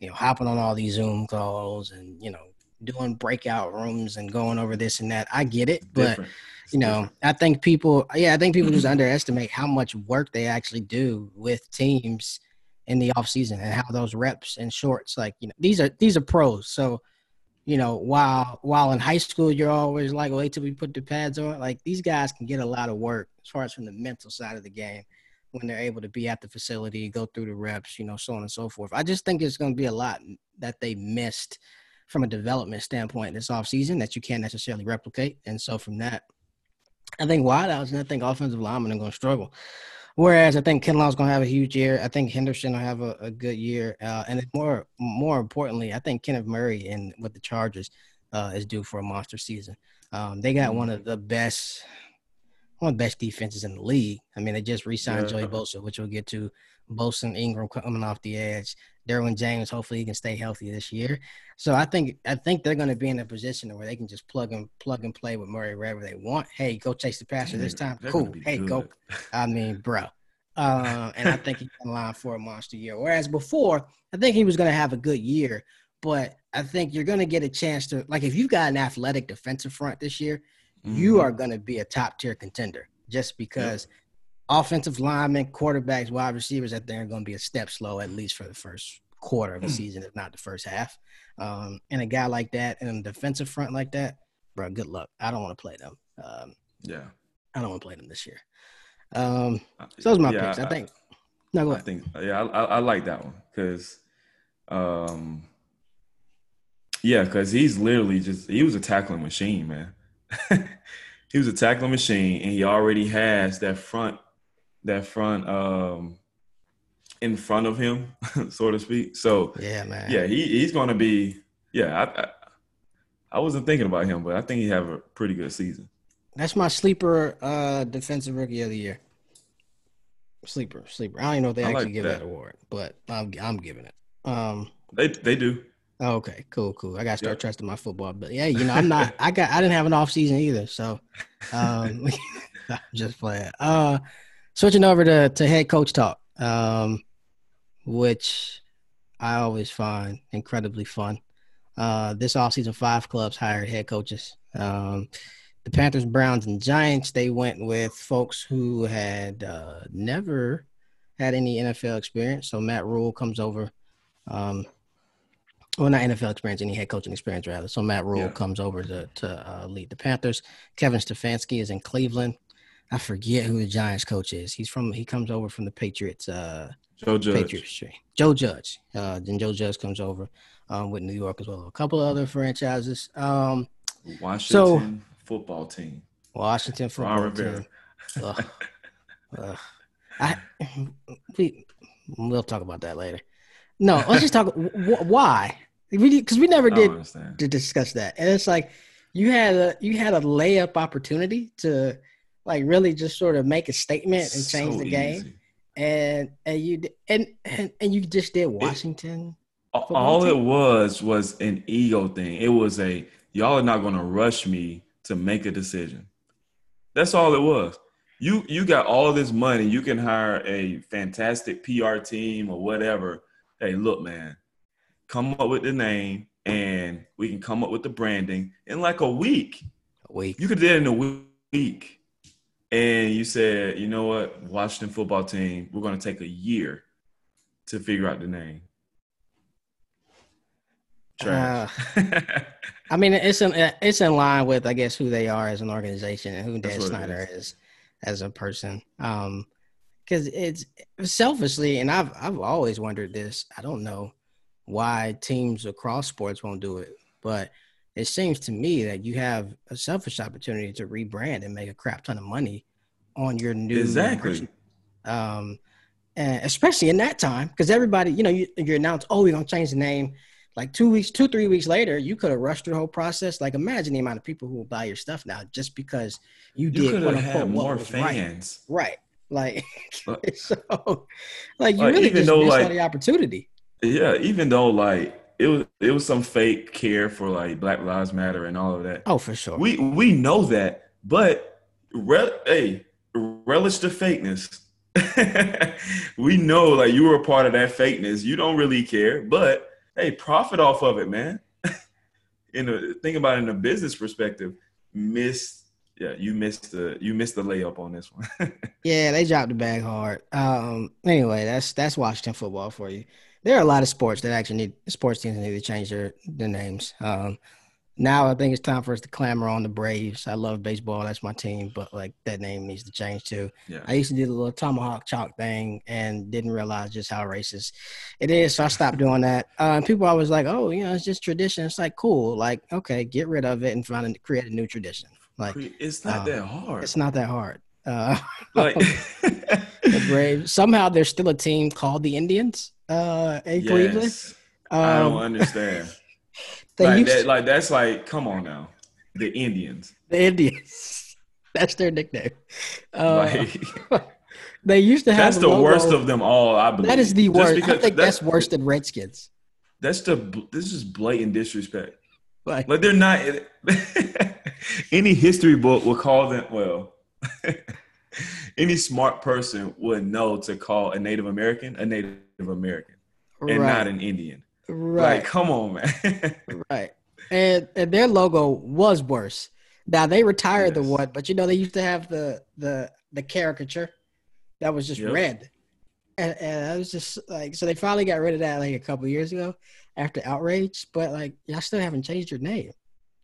You know, hopping on all these Zoom calls and you know doing breakout rooms and going over this and that. I get it, but you know, different. I think people, yeah, I think people just underestimate how much work they actually do with teams in the off season and how those reps and shorts, like you know, these are these are pros, so you know, while while in high school you're always like, wait till we put the pads on. Like these guys can get a lot of work as far as from the mental side of the game when they're able to be at the facility, go through the reps, you know, so on and so forth. I just think it's going to be a lot that they missed from a development standpoint this offseason that you can't necessarily replicate. And so from that, I think wideouts and I think offensive linemen are going to struggle. Whereas I think Kinlaw's going to have a huge year. I think Henderson will have a, a good year, uh, and more more importantly, I think Kenneth Murray and with the Chargers uh, is due for a monster season. Um, they got one of the best one of the best defenses in the league. I mean, they just re-signed yeah. Joey Bosa, which we'll get to. Bosa Ingram coming off the edge. Derwin James, hopefully he can stay healthy this year. So I think I think they're going to be in a position where they can just plug and plug and play with Murray wherever they want. Hey, go chase the passer this time. Cool. Hey, good. go. I mean, bro. Uh, and I think he's in line for a monster year. Whereas before, I think he was going to have a good year, but I think you're going to get a chance to like if you've got an athletic defensive front this year, mm-hmm. you are going to be a top tier contender just because yep offensive linemen, quarterbacks, wide receivers, I think are going to be a step slow at least for the first quarter of the hmm. season, if not the first half. Um, and a guy like that and a defensive front like that, bro, good luck. I don't want to play them. Um, yeah, I don't want to play them this year. Um, so those are my yeah, picks. I, I think. No, go ahead. I think yeah, I, I like that one because, um, yeah, because he's literally just he was a tackling machine, man. he was a tackling machine, and he already has that front that front um in front of him, so to speak. So yeah, man. Yeah, he, he's gonna be yeah, I, I, I wasn't thinking about him, but I think he have a pretty good season. That's my sleeper uh defensive rookie of the year. Sleeper, sleeper. I don't even know if they I actually like give that. that. award, but I'm I'm giving it. Um They they do. okay, cool, cool. I gotta start yep. trusting my football. But yeah, you know, I'm not I got I didn't have an off season either. So um I'm just playing. Uh switching over to, to head coach talk, um, which I always find incredibly fun. Uh, this offseason, five clubs hired head coaches. Um, the Panthers, Browns, and Giants, they went with folks who had uh, never had any NFL experience. So Matt Rhule comes over. Um, well, not NFL experience, any head coaching experience, rather. So Matt Rhule yeah. comes over to, to uh, lead the Panthers. Kevin Stefanski is in Cleveland. I forget who the Giants coach is. He's from he comes over from the Patriots. Uh, Joe Judge. Patriots. Joe Judge. Uh, then Joe Judge comes over um, with New York as well. A couple other franchises. Um, Washington so, football team. Washington football team. Ugh. Ugh. I we we'll talk about that later. No, let's just talk. Wh- why? Because we, we never did to discuss that, and it's like you had a you had a layup opportunity to like really just sort of make a statement and change so the game. Easy. And and you and, and and you just did Washington. It, all team? it was was an ego thing. It was a y'all are not going to rush me to make a decision. That's all it was. You you got all this money. You can hire a fantastic PR team or whatever. Hey, look, man, come up with the name and we can come up with the branding in like a week. A week. You could do it in a week and you said, you know what, Washington football team, we're going to take a year to figure out the name. Trash. Uh, I mean, it's in it's in line with I guess who they are as an organization and who Dan Snyder is. is. as a person. Um, because it's selfishly, and I've I've always wondered this. I don't know why teams across sports won't do it, but it seems to me that you have a selfish opportunity to rebrand and make a crap ton of money on your new exactly. Um, and especially in that time, because everybody, you know, you, you announce, oh, we're gonna change the name. Like two weeks, two three weeks later, you could have rushed through the whole process. Like imagine the amount of people who will buy your stuff now just because you, You did quote have unquote more was right. fans. Right. Like Like- so, like you Like, really even just though, missed like- out the opportunity. Yeah, even though like it was it was some fake care for like Black Lives Matter and all of that. Oh, for sure. We we know that, but re- hey, relish the fakeness. we know like you were a part of that fakeness. You don't really care, but hey, profit off of it, man. in a think about it in a business perspective, miss yeah, you missed the you missed the layup on this one. Yeah, they dropped the bag hard. Um, anyway, that's that's Washington football for you. There are a lot of sports that actually need sports teams need to change their their names. Um, now I think it's time for us to clamor on the Braves. I love baseball; that's my team, but like that name needs to change too. yeah. I used to do the little tomahawk chalk thing and didn't realize just how racist it is, so I stopped doing that. Uh, and people always like, "Oh, you know, it's just tradition." It's like cool, like okay, get rid of it and find a, create a new tradition. Like It's not um, that hard. it's not that hard. Uh, like the Braves. Somehow there's still a team called the Indians uh, in Cleveland. yes. I don't Um, understand. like that, like that's like, come on now, the Indians. the Indians. That's their nickname. Uh, Like they used to have that's the worst of them all. I believe That is the worst. I think that's worse than Redskins. That's the this is blatant disrespect. Like, Like they're not. any history book will call them well. any smart person would know to call a Native American a Native American and right, not an Indian. right, Like, come on, man. right. And, and their logo was worse. Now they retired the Yes. one, but you know they used to have the the the caricature that was just Yep. red, and, and I was just like, so they finally got rid of that like a couple years ago after outrage. But like, y'all still haven't changed your name.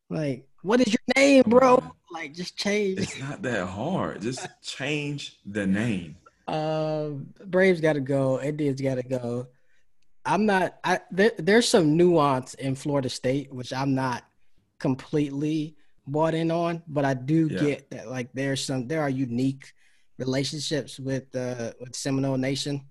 Like, what is your name, bro? Like, just change. it's not that hard. Just change the name. Um, Braves got to go. Indians got to go. I'm not. I there, there's some nuance in Florida State which I'm not completely bought in on, but I do Yeah. get that like there's some there are unique relationships with uh with Seminole Nation,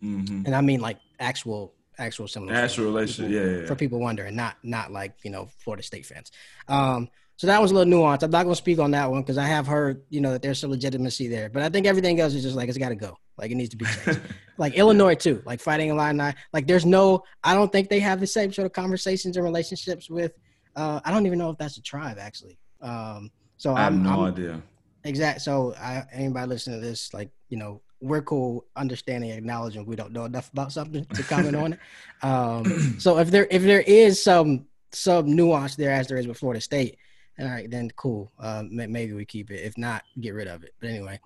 hmm and I mean like actual actual similar Actual relation, yeah, yeah, for people wondering, not not like you know Florida State fans. Um, so that was a little nuance. I'm not gonna speak on that one because I have heard you know that there's some legitimacy there, but I think everything else is just like it's got to go. Like it needs to be changed. like Illinois too, like fighting Illini. Like there's no, I don't think they have the same sort of conversations and relationships with. Uh, I don't even know if that's a tribe actually. Um, so I have I'm, no I'm idea. exact. So I, anybody listening to this, like you know, we're cool, understanding, acknowledging we don't know enough about something to comment on it. Um, so if there if there is some some nuance there as there is with Florida State, all right, then cool. Uh, maybe we keep it. If not, get rid of it. But anyway,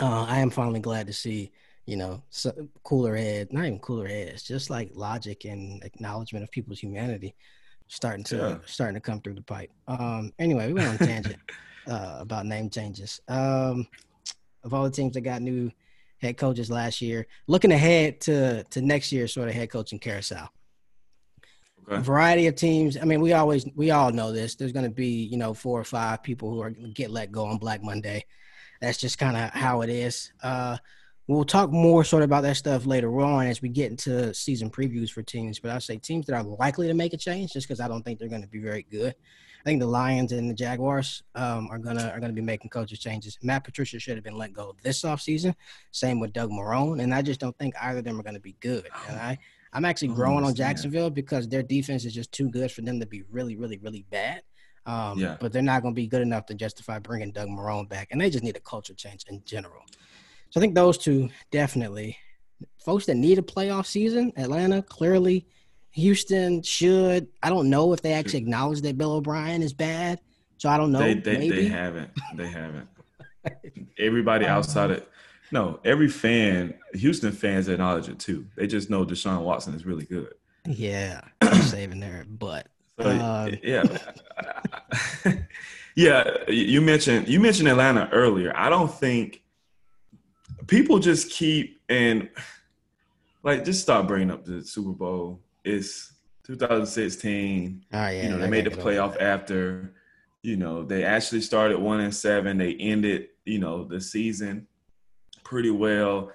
uh, I am finally glad to see you know so, cooler head, not even cooler heads, just like logic and acknowledgement of people's humanity starting to Yeah. starting to come through the pipe. Um, anyway, we went on a tangent uh, about name changes. Um, of all the teams that got new head coaches last year, looking ahead to to next year, sort of head coaching carousel. A variety of teams. I mean, we always we all know this. There's going to be you know four or five people who are gonna get let go on Black Monday. That's just kind of how it is. Uh, we'll talk more sort of about that stuff later on as we get into season previews for teams. But I'll say teams that are likely to make a change, just because I don't think they're going to be very good. I think the Lions and the Jaguars um, are gonna are gonna be making coaches changes. Matt Patricia should have been let go this offseason. Same with Doug Marrone, and I just don't think either of them are to be good. And I I'm actually don't growing on. Jacksonville because their defense is just too good for them to be really really really bad. Um, Yeah. But they're not going to be good enough to justify bringing Doug Marrone back, and they just need a culture change in general. So I think those two definitely. Folks that need a playoff season, Atlanta clearly, Houston should. I don't know if they actually acknowledge that Bill O'Brien is bad, so I don't know. they, they, they haven't. They haven't. Everybody outside of no, every fan, Houston fans acknowledge it too. They just know Deshaun Watson is really good. yeah, saving their butt. So, Um, yeah, yeah. You mentioned you mentioned Atlanta earlier. I don't think people just keep and like just stop bringing up the Super Bowl. It's 2016. All right, yeah, you know, they made the playoff after. You know, they actually started one and seven. They ended, you know, the season pretty well.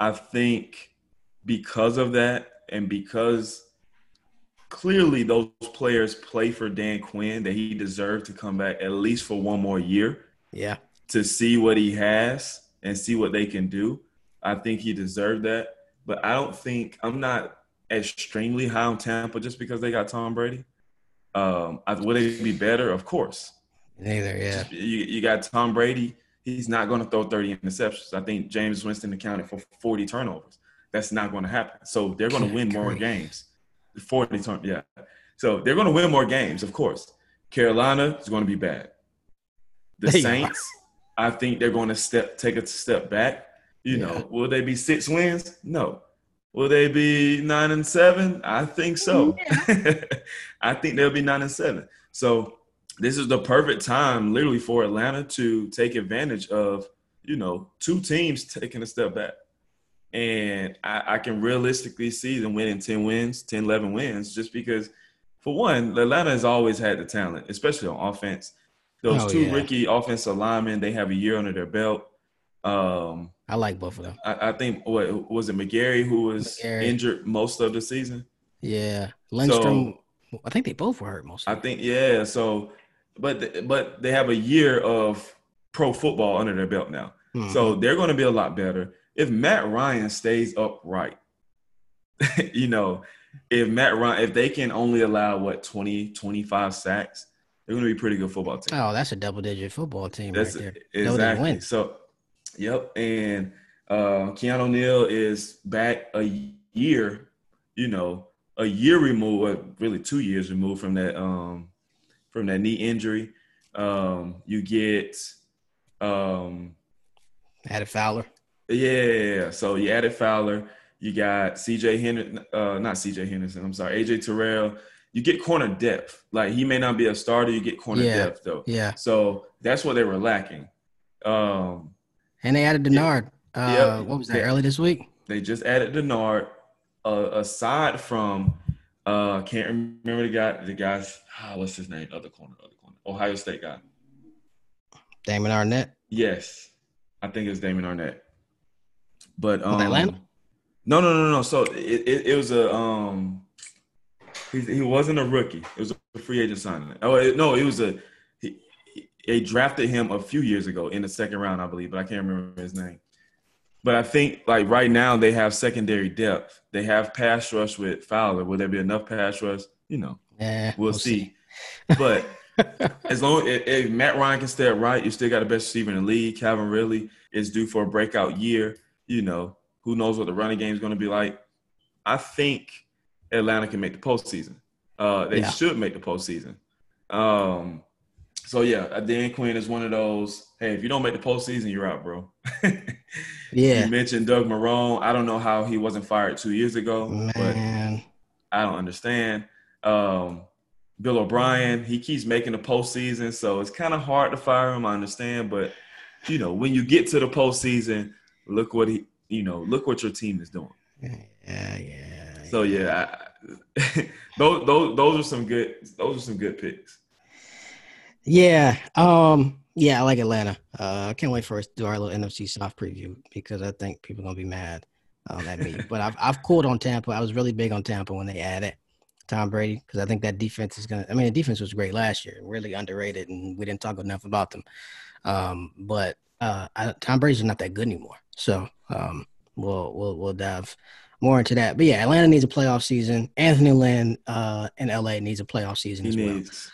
I think because of that, and because clearly those players play for Dan Quinn that he deserved to come back at least for one more year. Yeah. To see what he has and see what they can do. I think he deserved that. But I don't think I'm not extremely high on Tampa just because they got Tom Brady. Um, would it be better? Of course. Neither, yeah. You, you got Tom Brady. He's not going to throw 30 interceptions. I think Jameis Winston accounted for 40 turnovers. That's not going to happen. So they're going to win more games. 40 turn, yeah. So they're going to win more games, of course. Carolina is going to be bad. The there Saints, I think they're going to step take a step back. You yeah. know, will they be six wins? No. Will they be nine and seven? I think so. Yeah. I think they'll be nine and seven. So this is the perfect time, literally, for Atlanta to take advantage of, you know, two teams taking a step back. And I, I can realistically see them winning 10 wins, 10, 11 wins, just because, for one, Atlanta has always had the talent, especially on offense. Those oh, two yeah. rookie offensive linemen, they have a year under their belt. Um, I like both of them. I, I think what was it McGary who was McGary. injured most of the season. Yeah, Lindstrom. So, I think they both were hurt most. I think yeah. So, but but they have a year of pro football under their belt now, mm-hmm. so they're going to be a lot better if Matt Ryan stays upright. you know, if Matt Ryan, if they can only allow what 20, 25 sacks, they're going to be a pretty good football team. Oh, that's a double digit football team that's right there. Exactly. So Yep. And uh, Keanu Neal is back a year, you know, a year removed, really two years removed from that um, from that knee injury. Um, you get um, added Fowler. Yeah. So you added Fowler. You got CJ Henderson, uh, not CJ Henderson. I'm sorry, AJ Terrell. You get corner depth. Like he may not be a starter. You get corner yeah. depth though. Yeah. So that's what they were lacking. Um, and they added Dennard. Uh, yep. What was that? They, early this week. They just added Dennard. Uh, aside from, uh, can't remember the guy. The guy's oh, what's his name? Other corner, other corner. Ohio State guy. Damon Arnette? Yes, I think it's Damon Arnette. But um, Atlanta. No, no, no, no. So it, it, it was a um. He, he wasn't a rookie. It was a free agent signing. Oh it, no, it was a they drafted him a few years ago in the second round, I believe, but I can't remember his name. But I think like right now they have secondary depth. They have pass rush with Fowler. Will there be enough pass rush? You know, yeah, we'll, we'll see. see. But as long as if Matt Ryan can stay right, you still got the best receiver in the league. Calvin Ridley is due for a breakout year. You know, who knows what the running game is going to be like? I think Atlanta can make the postseason. Uh, they yeah. should make the postseason. Um, so yeah, Dan Quinn is one of those. Hey, if you don't make the postseason, you're out, bro. yeah. You mentioned Doug Marrone. I don't know how he wasn't fired two years ago, Man. but I don't understand. Um, Bill O'Brien, he keeps making the postseason, so it's kind of hard to fire him. I understand, but you know, when you get to the postseason, look what he, you know, look what your team is doing. Yeah, yeah. So yeah, I, those those those are some good those are some good picks. Yeah. Um, yeah, I like Atlanta. Uh, I can't wait for us to do our little NFC soft preview because I think people are gonna be mad um, at me. but I've I've cooled on Tampa. I was really big on Tampa when they added Tom Brady because I think that defense is gonna. I mean, the defense was great last year, really underrated, and we didn't talk enough about them. Um, but uh, I, Tom Brady's not that good anymore. So um, we'll we'll we'll dive more into that. But yeah, Atlanta needs a playoff season. Anthony Lynn uh, in LA needs a playoff season he as needs. well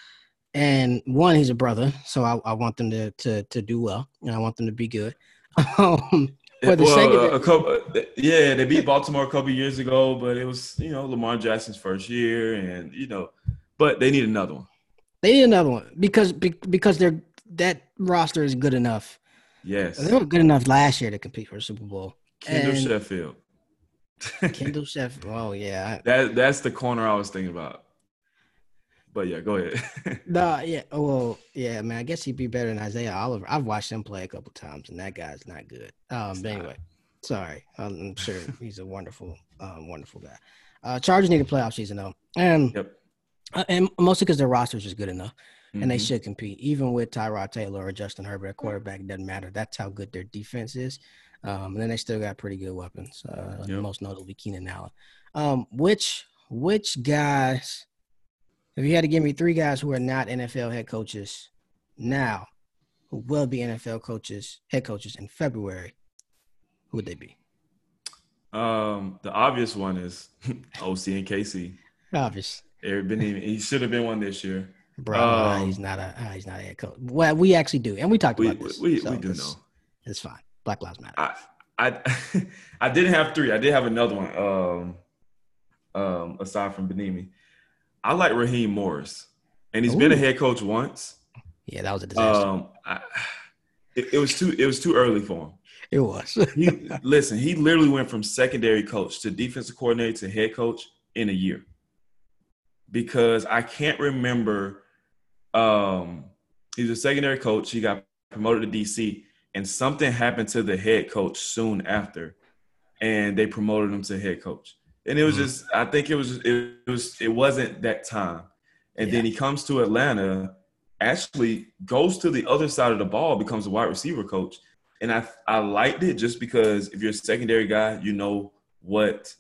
and one, he's a brother, so I, I want them to, to to do well, and I want them to be good. um, for the well, sake of a couple, yeah, they beat Baltimore a couple years ago, but it was you know Lamar Jackson's first year, and you know, but they need another one. They need another one because because they're that roster is good enough. Yes, they were good enough last year to compete for a Super Bowl. Kendall and Sheffield. Kendall Sheffield. Oh yeah, that that's the corner I was thinking about. But yeah, go ahead. nah, yeah. Oh, well, yeah, man. I guess he'd be better than Isaiah Oliver. I've watched him play a couple times, and that guy's not good. Um, but anyway, sorry. I'm sure he's a wonderful, um, wonderful guy. Uh, Chargers need a playoff season though, and yep. uh, and mostly because their roster is just good enough, mm-hmm. and they mm-hmm. should compete even with Tyrod Taylor or Justin Herbert at quarterback. Doesn't matter. That's how good their defense is. Um, and then they still got pretty good weapons. Uh, yep. Most notably Keenan Allen, um, which which guys, if you had to give me three guys who are not NFL head coaches now, who will be NFL coaches, head coaches in February, who would they be? Um, the obvious one is OC and KC. Obvious. Eric Bieniemy. He should have been one this year. Bro, um, he's not a he's not a head coach. Well, we actually do, and we talked we, about this. We, so we do know. It's fine. Black Lives Matter. I, I I didn't have three. I did have another one. Um, um, aside from Bieniemy, I like Raheem Morris, and he's Ooh. been a head coach once. Yeah, that was a disaster. Um, I, it, it, was too it was too early for him. It was. he, listen, he literally went from secondary coach to defensive coordinator to head coach in a year. Because I can't remember. Um, he was a secondary coach. He got promoted to DC, and something happened to the head coach soon after, and they promoted him to head coach. And it was mm-hmm. just, I think it was, it was, it wasn't that time. And yeah. then he comes to Atlanta, actually goes to the other side of the ball, becomes a wide receiver coach. And I, I liked it just because if you're a secondary guy, you know what,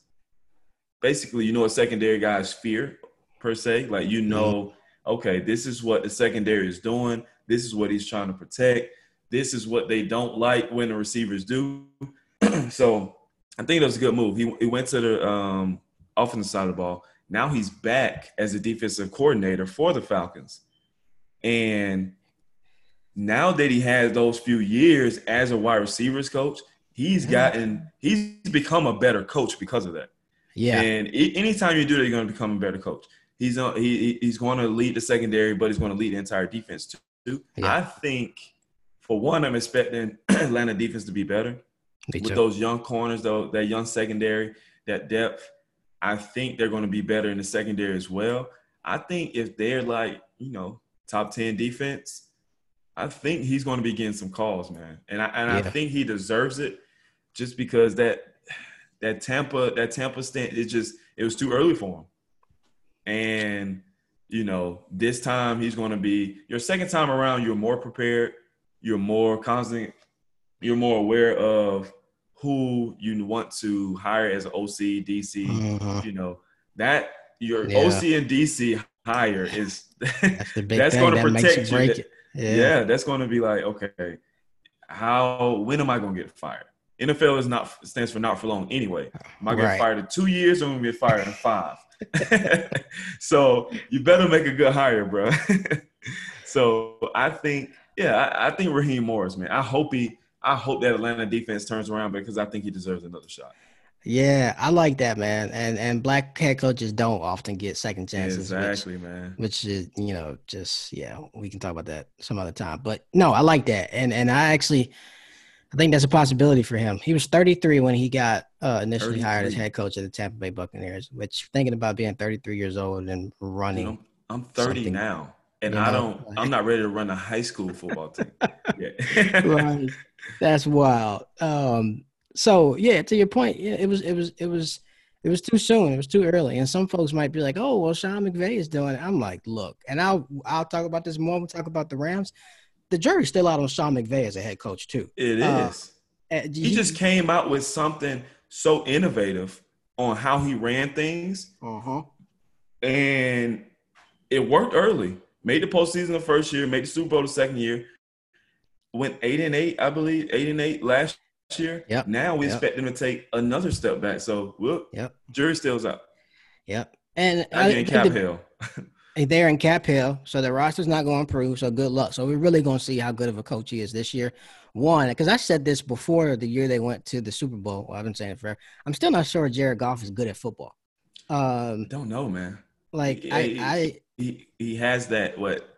basically, you know a secondary guy's fear per se. Like you know, mm-hmm. okay, this is what the secondary is doing. This is what he's trying to protect this is what they don't like when the receivers do. so I think that was a good move. He, he went to the um, offensive side of the ball. Now he's back as a defensive coordinator for the Falcons. And now that he has those few years as a wide receivers coach, he's gotten he's become a better coach because of that. Yeah. And anytime you do that, you're going to become a better coach. He's uh, he he's going to lead the secondary, but he's going to lead the entire defense too. Yeah. I think for one, I'm expecting Atlanta defense to be better with those young corners, though that young secondary, that depth. I think they're going to be better in the secondary as well. I think if they're like you know top ten defense, I think he's going to be getting some calls, man, and I and yeah. I think he deserves it just because that that Tampa that Tampa stand it just it was too early for him, and you know this time he's going to be your second time around. You're more prepared you're more constant, you're more aware of who you want to hire as an OC, DC. Mm-hmm. You know that your yeah. OC and DC hire is that's, that's going to protect you. you. Yeah. yeah, that's going to be like okay, how when am I going to get fired? NFL is not stands for not for long anyway. Am I going right. fired in two years or am I going to get fired in five? so you better make a good hire, bro. so I think yeah, I, I, think Raheem Morris, man. I hope he, I hope that Atlanta defense turns around because I think he deserves another shot. Yeah, I like that, man. And and black head coaches don't often get second chances. Exactly, which, man. Which is, you know, just yeah, we can talk about that some other time. But no, I like that, and and I actually, I think that's a possibility for him. He was 33 when he got uh, initially 33. hired as head coach of the Tampa Bay Buccaneers. Which thinking about being 33 years old and running, you know, I'm 30 now and you know, I don't. Like, I'm not ready to run a high school football team. right. That's wild. Um. So yeah, to your point, yeah, it was it was it was it was too soon. It was too early. And some folks might be like, "Oh, well, Sean McVay is doing it." I'm like, look, and I'll I'll talk about this more. We'll talk about the Rams. The jury's still out on Sean McVay as a head coach too. It uh, is. Uh, he, he just came out with something so innovative on how he ran things. Uh-huh. And it worked early made the postseason the first year, made the Super Bowl the second year, went eight and eight, I believe, eight and eight last year. Yep. Now we yep. expect them to take another step back. So we'll yep. jury still's out. Yep. And I, in Cap Hill. they're in Cap Hill, so the roster's not going to improve. So good luck. So we're really going to see how good of a coach he is this year. One, because I said this before the year they went to the Super Bowl. Well, I've been saying it forever. I'm still not sure Jared Goff is good at football. Um, Don't know, man. Like I, I, he he has that what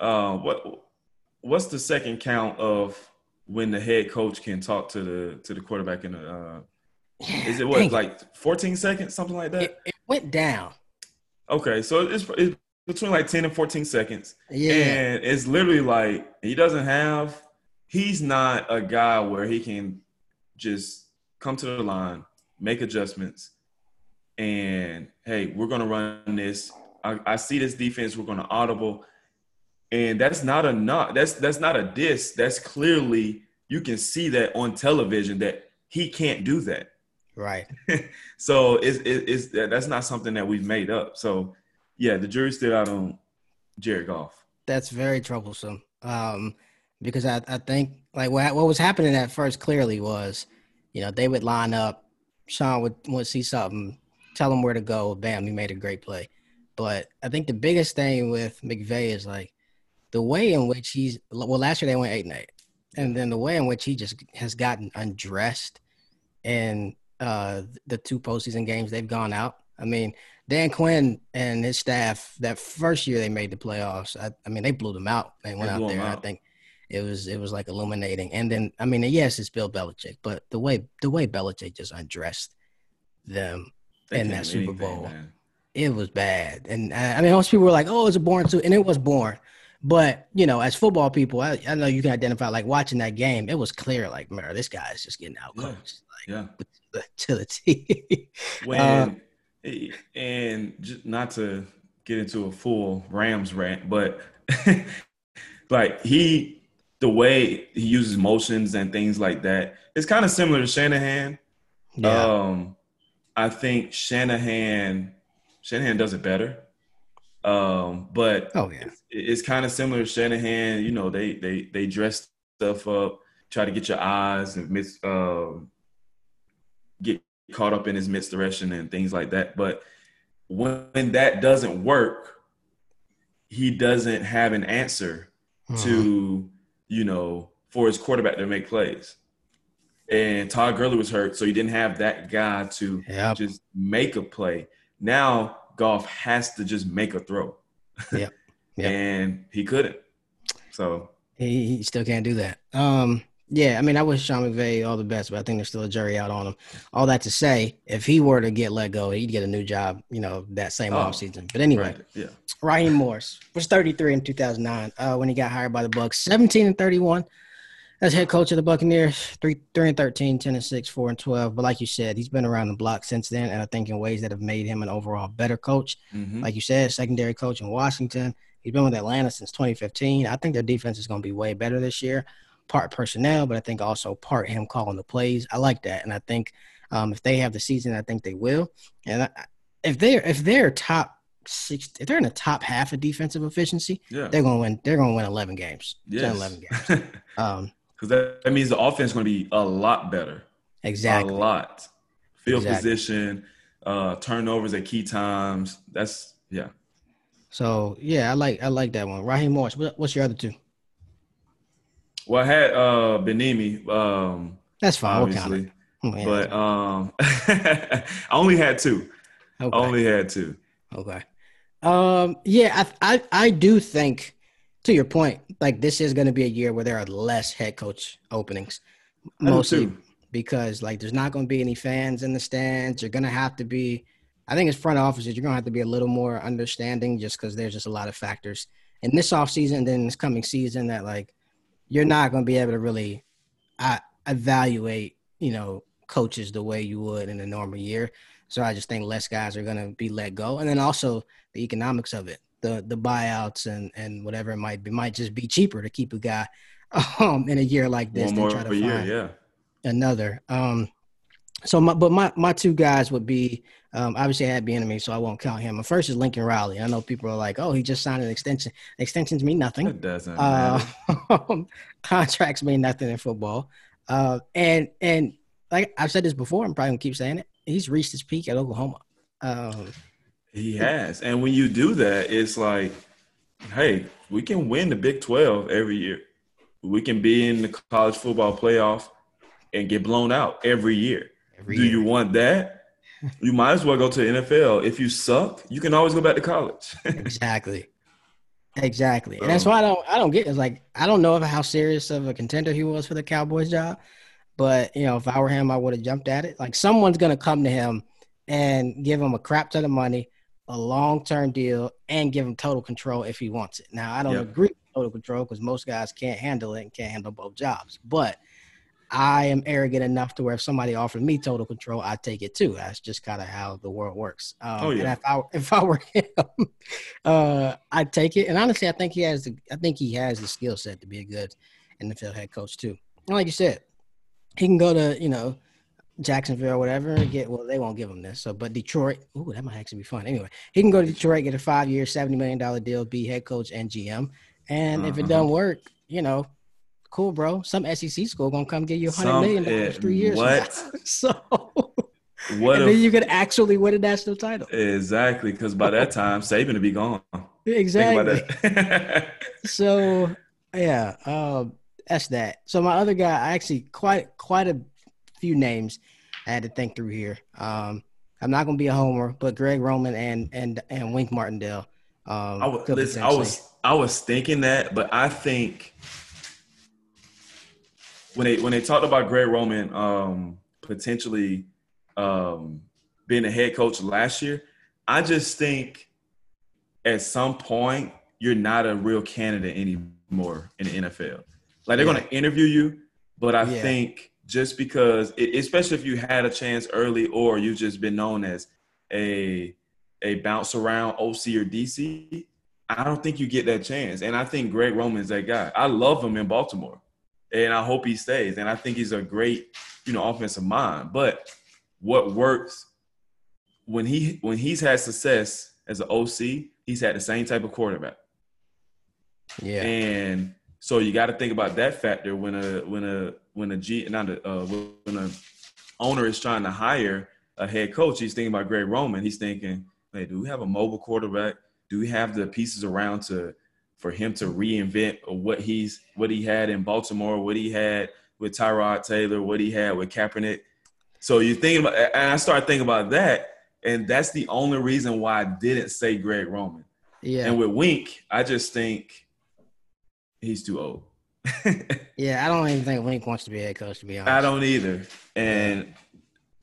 uh what what's the second count of when the head coach can talk to the to the quarterback in the uh is it what like 14 seconds something like that? It, it, went down. Okay so it's, it's between like 10 and 14 seconds. Yeah. And it's literally like he doesn't have he's not a guy where he can just come to the line make adjustments and hey we're going to run this I, I see this defense. We're going to audible, and that's not a not that's that's not a diss. That's clearly you can see that on television that he can't do that. Right. so it's, it's that's not something that we've made up. So yeah, the jury's still out on Jared Goff. That's very troublesome. Um, because I, I think like what what was happening at first clearly was, you know, they would line up, Sean would would see something, tell him where to go, bam, he made a great play. But I think the biggest thing with McVay is like the way in which he's well last year they went eight and eight. And then the way in which he just has gotten undressed and uh, the two postseason games they've gone out. I mean, Dan Quinn and his staff that first year they made the playoffs. I, I mean, they blew them out. They went they out there. Out. I think it was it was like illuminating. And then I mean, yes, it's Bill Belichick, but the way the way Belichick just undressed them they in that Super Bowl, man. it was bad. And I, I mean, most people were like, "Oh, it's a boring suit," and it was boring. But you know, as football people, I, I, know you can identify. Like watching that game, it was clear. Like, man, this guy is just getting out coached. Yeah. Like, yeah to the T. when um, and just not to get into a full Rams rant, but like he the way he uses motions and things like that, it's kind of similar to Shanahan. Yeah. Um, I think Shanahan Shanahan does it better. Um, but oh yeah, it's, it's kind of similar to Shanahan. You know, they they they dress stuff up, try to get your eyes and miss um, get caught up in his misdirection and things like that. But when that doesn't work, he doesn't have an answer mm-hmm. to, you know, for his quarterback to make plays. And Todd Gurley was hurt, so he didn't have that guy to yep. just make a play. Now Goff has to just make a throw. Yeah. Yep. and he couldn't. So he, he still can't do that. Um yeah, I mean, I wish Sean McVay all the best, but I think there's still a jury out on him. All that to say, if he were to get let go, he'd get a new job, you know, that same oh, offseason. But anyway, right. yeah. Ryan Morris was 33 in 2009 uh, when he got hired by the Bucks, 17 and 31 as head coach of the Buccaneers. Three, three and 13, 10 and 6, 4 and 12. But like you said, he's been around the block since then, and I think in ways that have made him an overall better coach. Mm-hmm. Like you said, secondary coach in Washington. He's been with Atlanta since 2015. I think their defense is going to be way better this year part personnel, but I think also part him calling the plays. I like that, and I think um, if they have the season, I think they will. And I, if they're if they're top six, if they're in the top half of defensive efficiency, yeah. they're gonna win. They're gonna win eleven games. Yes. 10, eleven games. um, because that, that, means the offense is going to be a lot better. Exactly. A lot. Field exactly. position, uh, turnovers at key times. That's yeah. So yeah, I like I like that one. Raheem Morris. What, what's your other two? Well, I had uh Bieniemy. Um, That's fine. Obviously, we'll but um, I only had two. Okay. I only had two. Okay. Um. Yeah. I. I. I do think, to your point, like this is going to be a year where there are less head coach openings, mostly because like there's not going to be any fans in the stands. You're going to have to be. I think as front offices, you're going to have to be a little more understanding, just because there's just a lot of factors in this off season, then this coming season that like you're not going to be able to really uh, evaluate, you know, coaches the way you would in a normal year. So I just think less guys are going to be let go, and then also the economics of it, the the buyouts and and whatever it might be, might just be cheaper to keep a guy um, in a year like this One than try to find year, yeah. another. Um, so my but my my two guys would be um, obviously I had Bieniemy, so I won't count him. My first is Lincoln Riley. I know people are like, "Oh, he just signed an extension." Extensions mean nothing. It doesn't. Uh, contracts mean nothing in football. Uh, and and like I've said this before, I'm probably gonna keep saying it. He's reached his peak at Oklahoma. Um, he has, and when you do that, it's like, hey, we can win the Big Twelve every year. We can be in the college football playoff and get blown out every year. Every do year. you want that? you might as well go to the NFL. If you suck, you can always go back to college. exactly. Exactly. And that's why I don't I don't get it's like I don't know how serious of a contender he was for the Cowboys job. But you know, if I were him, I would have jumped at it. Like someone's gonna come to him and give him a crap ton of money, a long term deal, and give him total control if he wants it. Now I don't yep. agree with total control because most guys can't handle it and can't handle both jobs. But I am arrogant enough to where if somebody offered me total control, I'd take it too. That's just kind of how the world works. Um, oh, yeah. And if I if I were him, uh, I'd take it. And honestly, I think he has the I think he has the skill set to be a good NFL head coach too. And like you said, he can go to you know Jacksonville or whatever. Get well, they won't give him this. So, but Detroit, ooh, that might actually be fun. Anyway, he can go to Detroit, get a five year, seventy million dollar deal, be head coach and GM. And uh-huh. if it uh-huh. doesn't work, you know, cool, bro. Some SEC school gonna come get you a hundred million dollars three years. What? so. What and then you could actually win a national title. Exactly, because by that time, Saban to be gone. Exactly. so yeah, um, that's that. So my other guy, I actually quite quite a few names I had to think through here. Um, I'm not gonna be a homer, but Greg Roman and and and Wink Martindale. Um, I was, listen, I was I was thinking that, but I think when they when they talked about Greg Roman um, potentially um, being a head coach last year, I just think at some point you're not a real candidate anymore in the NFL. Like they're yeah. going to interview you, but I yeah. think just because, it, especially if you had a chance early or you've just been known as a a bounce around OC or DC, I don't think you get that chance. And I think Greg Roman is that guy. I love him in Baltimore, and I hope he stays. And I think he's a great, you know, offensive mind. But what works when he when he's had success as an OC, he's had the same type of quarterback. Yeah, and so you got to think about that factor when a when a when a G not a uh, when a owner is trying to hire a head coach. He's thinking about Greg Roman. He's thinking, hey, do we have a mobile quarterback? Do we have the pieces around to for him to reinvent what he's what he had in Baltimore, what he had with Tyrod Taylor, what he had with Kaepernick? So you're thinking about, and I started thinking about that, and that's the only reason why I didn't say Greg Roman. Yeah. And with Wink, I just think he's too old. yeah, I don't even think Wink wants to be a head coach. To be honest, I don't either. And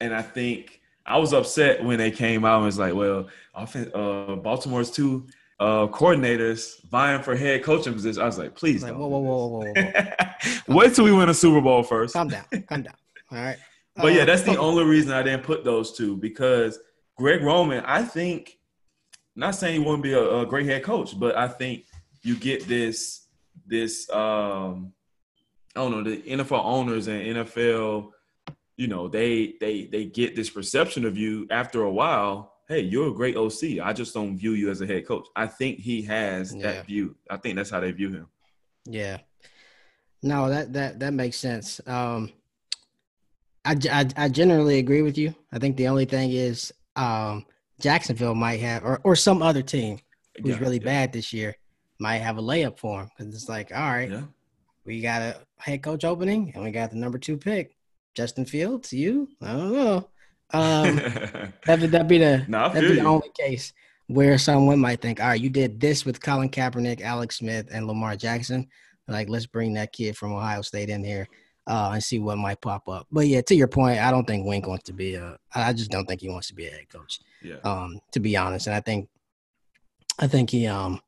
and I think I was upset when they came out and was like, well, often uh, Baltimore's two uh, coordinators vying for head coaching position. I was like, please, like, whoa, whoa, whoa, whoa, whoa. Wait till we win a Super Bowl first. Calm down, calm down. All right. But uh, yeah, that's the only reason I didn't put those two because Greg Roman, I think, not saying he wouldn't be a, a great head coach, but I think you get this this um I don't know, the NFL owners and NFL, you know, they they they get this perception of you after a while. Hey, you're a great OC. I just don't view you as a head coach. I think he has yeah. that view. I think that's how they view him. Yeah. No, that that that makes sense. Um, I, I, I generally agree with you. I think the only thing is um, Jacksonville might have, or or some other team who's yeah, really yeah. bad this year might have a layup for him because it's like, all right, yeah. we got a head coach opening and we got the number two pick, Justin Fields. You, I don't know. Um, that would that be the no, that'd be the only case where someone might think, all right, you did this with Colin Kaepernick, Alex Smith, and Lamar Jackson. Like, let's bring that kid from Ohio State in here uh, and see what might pop up. But yeah, to your point, I don't think Wink wants to be a. I just don't think he wants to be a head coach. Yeah. Um, to be honest, and I think, I think he um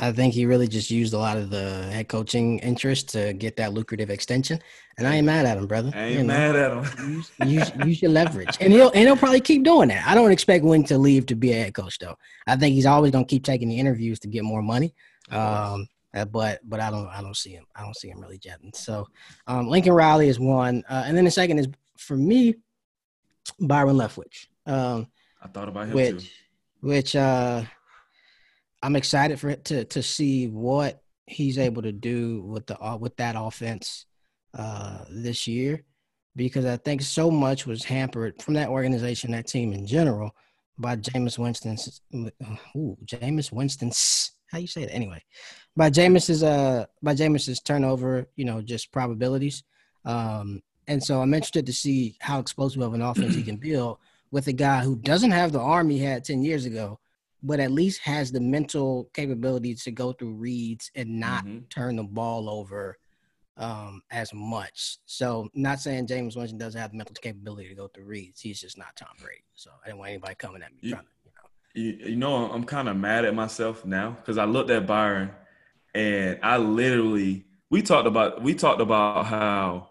I think he really just used a lot of the head coaching interest to get that lucrative extension, and I ain't mad at him, brother. I ain't you know, mad at him. use, use, use, your leverage, and he'll and he'll probably keep doing that. I don't expect Wink to leave to be a head coach, though. I think he's always gonna keep taking the interviews to get more money. Um, uh, but but I don't I don't see him. I don't see him really jetting. So um, Lincoln Riley is one, uh, and then the second is for me, Byron Leftwich. Um, I thought about him which, too. Which uh, I'm excited for it to to see what he's able to do with the uh, with that offense uh, this year, because I think so much was hampered from that organization, that team in general, by Jameis Winston's. Ooh, Jameis Winston's. How you say it anyway? By Jameis's uh by Jameis's turnover, you know, just probabilities. Um, and so I'm interested to see how explosive of an offense he can build with a guy who doesn't have the arm he had 10 years ago but at least has the mental capability to go through reads and not mm-hmm. turn the ball over um, as much. So, not saying James Winston doesn't have the mental capability to go through reads. He's just not Tom Brady. So, I didn't want anybody coming at me you, trying to, you know. You, you know, I'm kind of mad at myself now because I looked at Byron and I literally we talked about we talked about how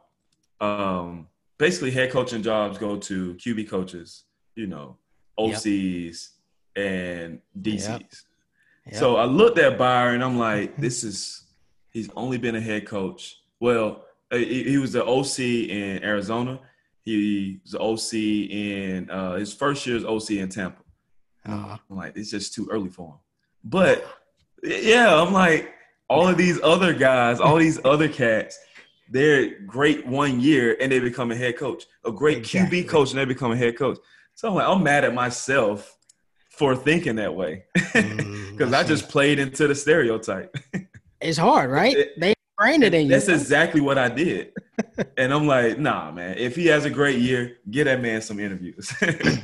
um, basically head coaching jobs go to QB coaches, you know, OCs. Yep and DCs. Yep. Yep. So I looked at Byron. And I'm like, this is he's only been a head coach. Well, uh, he was the OC in Arizona, He was the OC in uh, his first year as OC in Tampa. Uh, I'm like, it's just too early for him. But yeah, I'm like, all of these other guys, all these other cats, they're great one year and they become a head coach. A great Exactly. QB coach and they become a head coach. So I'm like, I'm mad at myself for thinking that way. Because I just played into the stereotype. it's hard, right? It- they ingrained it in you. That's exactly what I did. and I'm like, nah, man. If he has a great year, get that man some interviews.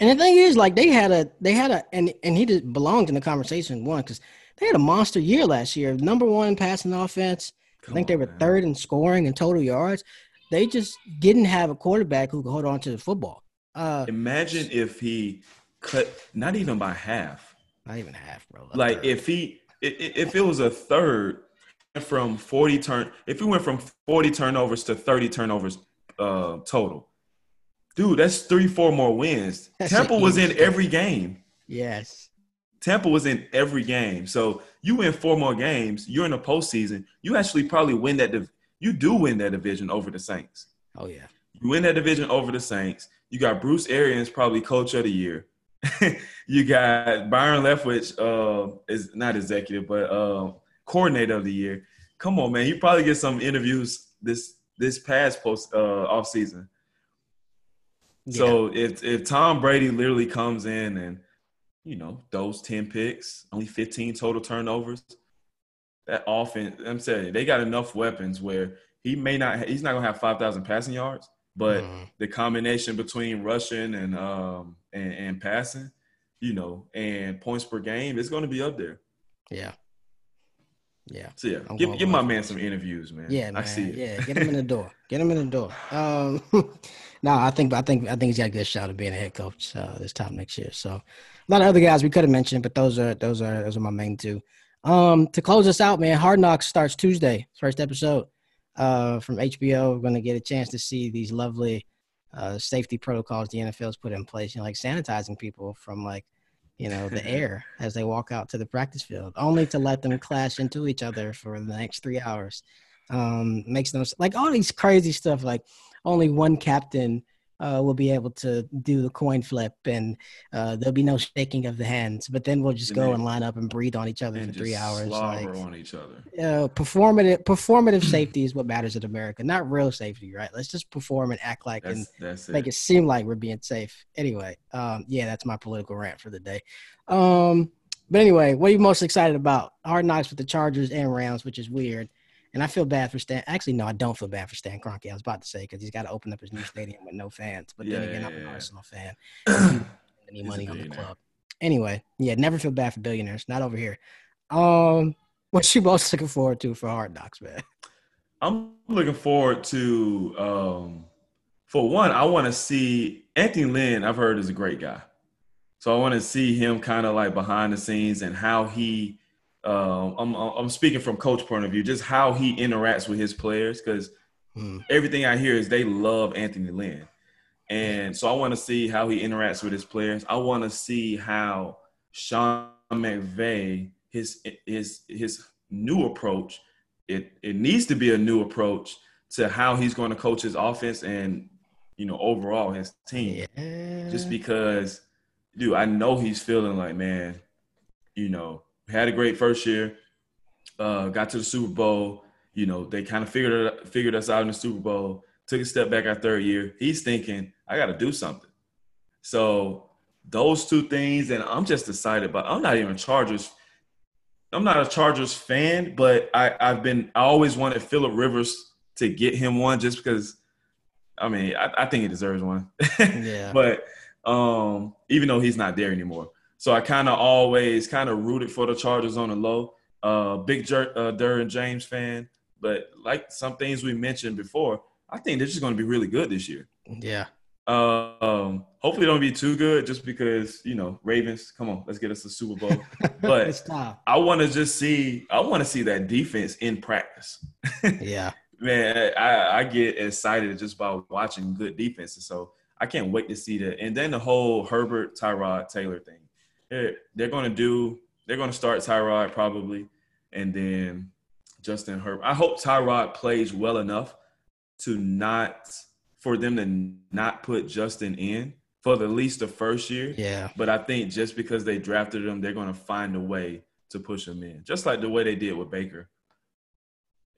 And the thing is, like they had a, they had a, and and he just belonged in the conversation one because they had a monster year last year. Number one passing offense. I think they were third in scoring and total yards. They just didn't have a quarterback who could hold on to the football. Uh, Imagine if he cut not even by half. not even half, bro. A Like third. if he if it was a third from 40 turn if he went from 40 turnovers to 30 turnovers uh total. Dude, that's 3 4 more wins. That's Tampa was in every game. yes, Tampa was in every game. So you win four more games, you're in the postseason. You actually probably win that. Div- you do win that division over the Saints. oh yeah, You win that division over the Saints. You got Bruce Arians, probably coach of the year. you got Byron Leftwich, uh, is not executive, but uh, coordinator of the year. Come on, man. You probably get some interviews this this past post uh, off season. So if if Tom Brady literally comes in and you know those ten picks, only fifteen total turnovers, that offense, I'm saying they got enough weapons where he may not he's not gonna have five thousand passing yards, but Mhm. the combination between rushing and um and, and passing, you know, and points per game is gonna be up there. yeah, yeah. So yeah, I'm give, give my man some interviews, man. Yeah, man. I see it. Yeah, get him in the door. Get him in the door. Um, no, I think, I think, I think he's got a good shot of being a head coach uh, this time next year. So, a lot of other guys we could have mentioned, but those are those are those are my main two. Um, to close us out, man, Hard Knocks starts Tuesday, first episode uh, from HBO. We're going to get a chance to see these lovely uh, safety protocols the NFL's put in place, you know, like sanitizing people from like you know the air as they walk out to the practice field, only to let them clash into each other for the next three hours um makes no like all these crazy stuff like only one captain uh, will be able to do the coin flip and uh, there'll be no shaking of the hands but then we'll just And go and line up and breathe on each other And for three hours slobber like on each other. performative performative safety is what matters in america not real safety right let's just perform and act like and That's that's it. make it seem like we're being safe. Anyway, um, yeah, that's my political rant for the day. Um, but anyway, what are you most excited about? Hard knocks with the Chargers and Rams, which is weird. And I feel bad for Stan. Actually, no, I don't feel bad for Stan Kroenke. I was about to say because he's got to open up his new stadium with no fans. But then again, yeah, I'm an yeah. Arsenal fan. Any money on the club. Anyway, yeah, never feel bad for billionaires. Not over here. Um, what you most looking forward to for Hard Knocks, man? I'm looking forward to um for one, I want to see Anthony Lynn, I've heard is a great guy. So I want to see him kind of like behind the scenes and how he um I'm I'm speaking from coach point of view, just how he interacts with his players cuz Hmm. everything I hear is they love Anthony Lynn. And so I want to see how he interacts with his players. I want to see how Sean McVay his his his new approach. It it needs to be a new approach to how he's going to coach his offense and you know overall his team. Yeah. Just because, dude, I know he's feeling like man, you know, had a great first year, uh, got to the Super Bowl. You know, they kind of figured it, figured us out in the Super Bowl. Took a step back our third year. He's thinking, I got to do something. So those two things, and I'm just excited. But I'm not even Chargers. I'm not a Chargers fan, but I, I've been. I always wanted Philip Rivers to get him one, just because. I mean, I, I think he deserves one. Yeah. but um, even though he's not there anymore, so I kind of always kind of rooted for the Chargers on the low. Uh, big Jer- uh, James fan, but like some things we mentioned before, I think they're just going to be really good this year. yeah. Uh, um, hopefully, don't be too good, just because you know Ravens. Come on, let's get us a Super Bowl. But-. I want to just see. I want to see that defense in practice. Yeah. Man, I, I get excited just by watching good defenses. So I can't wait to see that. And then the whole Herbert, Tyrod, Taylor thing. Eh, they're, they're going to do. They're going to start Tyrod probably, and then Justin Herbert. I hope Tyrod plays well enough to not for them to not put Justin in for at least the first year. Yeah. But I think just because they drafted him, they're going to find a way to push him in, just like the way they did with Baker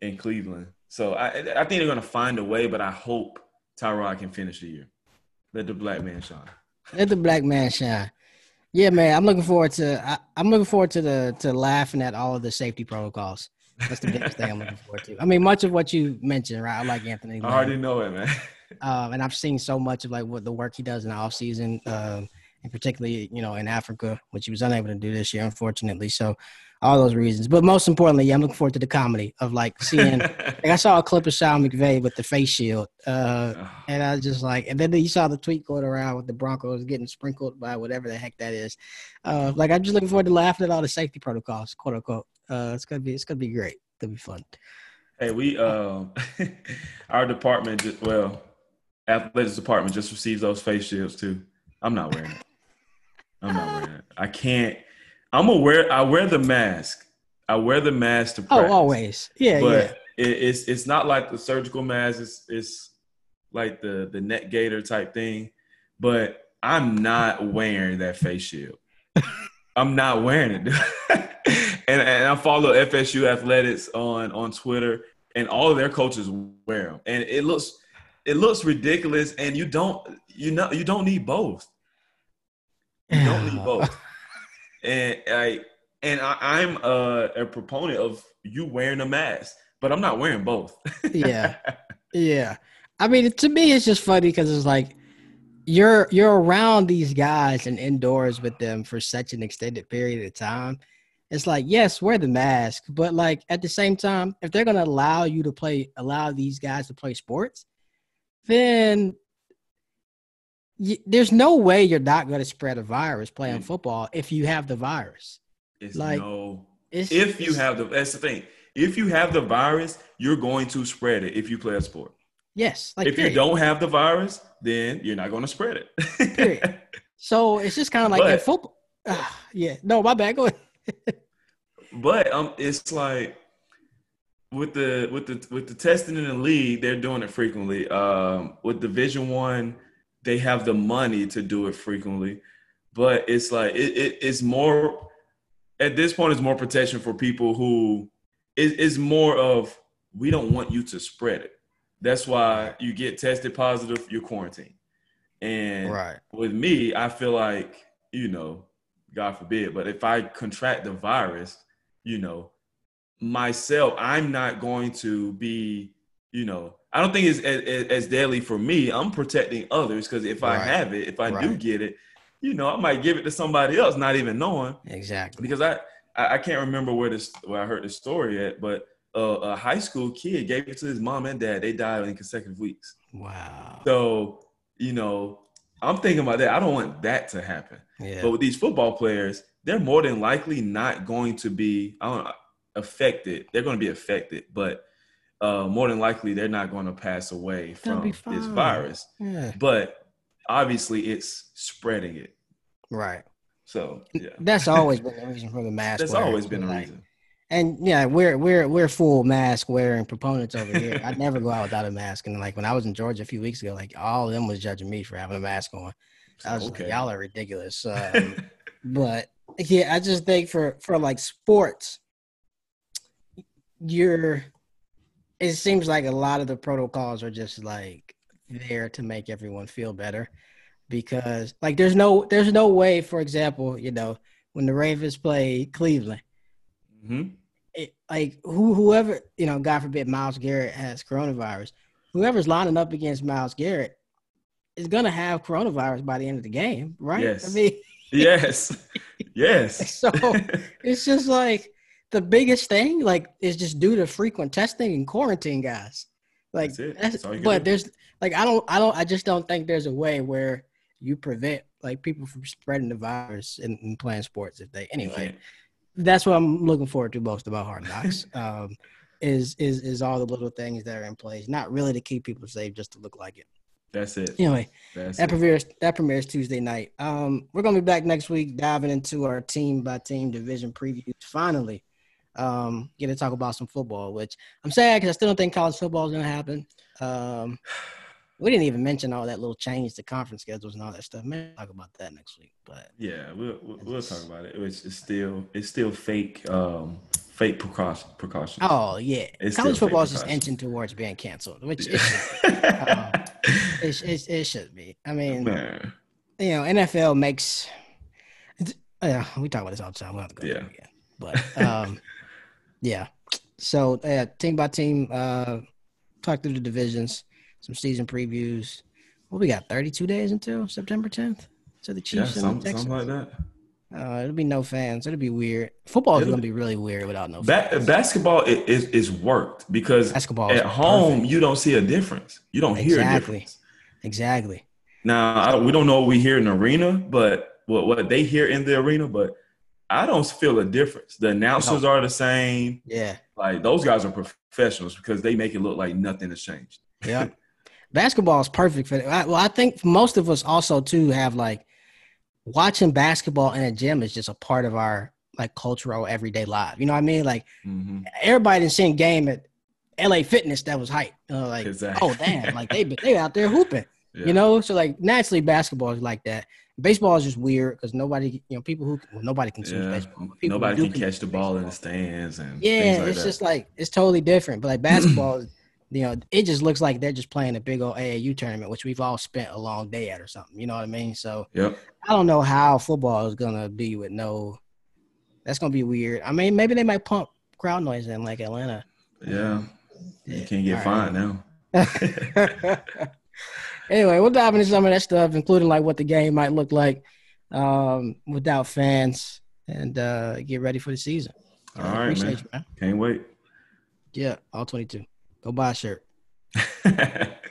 in Cleveland. So I, I think they're going to find a way, but I hope Tyrod can finish the year. Let the black man shine. Let the black man shine. Yeah, man. I'm looking forward to. I, am looking forward to the to laughing at all of the safety protocols. That's the biggest thing I'm looking forward to. I mean, much of what you mentioned, right? I like Anthony. I already know it, man. Um, and I've seen so much of like what the work he does in the off season, um, and particularly you know in Africa, which he was unable to do this year, unfortunately. So all those reasons. But most importantly, yeah, I'm looking forward to the comedy of like seeing. like I saw a clip of Sean McVay with the face shield, uh, and I was just like, and then you saw the tweet going around with the Broncos getting sprinkled by whatever the heck that is. Uh, like I'm just looking forward to laughing at all the safety protocols, quote unquote. Uh, it's gonna be it's gonna be great. It'll be fun. Hey, we um, our department just well, athletics department just receives those face shields too. I'm not wearing it. I'm not wearing it. I can't. I'm aware. I wear the mask. I wear the mask to practice. Oh, always. Yeah, but yeah. It, it's it's not like the surgical mask. It's it's like the the net gaiter type thing. But I'm not wearing that face shield. I'm not wearing it. and and I follow FSU athletics on on Twitter, and all of their coaches wear them, and it looks it looks ridiculous. And you don't you know you don't need both. You don't need both and I and I, am a, a proponent of you wearing a mask, but I'm not wearing both. yeah, yeah. I mean, to me, it's just funny because it's like you're you're around these guys and indoors with them for such an extended period of time. It's like, yes, wear the mask, but like at the same time, if they're gonna allow you to play, allow these guys to play sports, then there's no way you're not going to spread a virus playing football if you have the virus. It's like no. It's, if you have the that's the thing. If you have the virus, you're going to spread it if you play a sport. Yes. Like if period. you don't have the virus, then you're not going to spread it. period. So it's just kind of like but, in football. Uh, yeah. No, my bad. Go ahead. but um, it's like with the with the with the testing in the league, they're doing it frequently. Um, with Division One they have the money to do it frequently. But it's like it, it, it's more at this point it's more protection for people who it, it's more of we don't want you to spread it. That's why you get tested positive, you're quarantined. And right. with me, I feel like, you know, God forbid, but if I contract the virus, you know, myself, I'm not going to be, you know, I don't think it's as, as deadly for me. I'm protecting others because if right. I have it, if I right. do get it, you know, I might give it to somebody else, not even knowing. Exactly. Because I I, can't remember where this where I heard this story at, but uh, a high school kid gave it to his mom and dad. They died in consecutive weeks. Wow. So you know, I'm thinking about that. I don't want that to happen. Yeah. But with these football players, they're more than likely not going to be I don't affected. They're going to be affected, but uh, more than likely they're not going to pass away from this virus. Yeah. But obviously, it's spreading it. Right. So yeah, that's always been the reason for the mask. That's wearing. always been the like, reason. And yeah, we're we're we're full mask wearing proponents over here. I never go out without a mask. And like when I was in Georgia a few weeks ago, like all of them was judging me for having a mask on. I was okay. like, y'all are ridiculous. Um, but yeah, I just think for for like sports, you're it seems like a lot of the protocols are just like there to make everyone feel better because like there's no there's no way for example you know when the ravens play cleveland mm-hmm. it, like who whoever you know god forbid Myles Garrett has coronavirus whoever's lining up against Myles Garrett is gonna have coronavirus by the end of the game right? Yes. i mean yes. Yes. So it's just like the biggest thing, like, is just due to frequent testing and quarantine, guys. Like, that's that's, that's but do. there's like, I don't, I don't, I just don't think there's a way where you prevent like people from spreading the virus and, playing sports. If they anyway, that's what I'm looking forward to most about Hard Knocks. um, is is is all the little things that are in place, not really to keep people safe, just to look like it. That's it. Anyway, That's that it. premieres that premieres Tuesday night. Um, we're gonna be back next week, diving into our team by team division previews. Finally, um, get to talk about some football, which I'm sad because I still don't think college football is going to happen. Um, We didn't even mention all that little change to conference schedules and all that stuff. Maybe talk about that next week. But yeah, we'll we'll, we'll talk about it. It's, it's, still it's still fake um fake precaution precautions. Oh yeah, it's college football is just inching towards being canceled, which yeah. it, should um, it, it, it, should be. I mean, Man. you know, NFL makes. Yeah, we talk about this all the time. We'll have to go yeah. again. But um, yeah. So uh, team by team, uh, talk through the divisions, some season previews. What we got? Thirty-two days until September tenth to the Chiefs yeah, and the Texans. Something like that. Uh, it'll be no fans. It'll be weird. Football is gonna be really weird without no fans. Ba- basketball is, is worked because basketball at home perfect. you don't see a difference. You don't hear exactly. a difference. Exactly. Now I, we don't know what we hear in the arena, but what what they hear in the arena, but I don't feel a difference. The announcers no. are the same. Yeah. Like those guys are professionals because they make it look like nothing has changed. Yeah. basketball is perfect for that. Well, I think most of us also too have like watching basketball in a gym is just a part of our like cultural everyday life. You know what I mean? Like mm-hmm. everybody didn't see a game at LA Fitness that was hype. You know, like exactly. oh damn, like they they out there hooping. Yeah. You know, so like naturally basketball is like that. Baseball is just weird because nobody, you know, people who well, nobody consumes yeah. baseball. Nobody can catch the ball in the stands and yeah, like it's that. just like it's totally different. But like basketball, you know, it just looks like they're just playing a big old AAU tournament, which we've all spent a long day at or something. You know what I mean? So yep. I don't know how football is gonna be with no. That's gonna be weird. I mean, maybe they might pump crowd noise in like Atlanta. Yeah, yeah. you can't get fined right. now. anyway, we'll dive into some of that stuff, including like what the game might look like um, without fans, and uh, get ready for the season. All right, man. You, man. Can't wait. Yeah, all twenty-two. Go buy a shirt.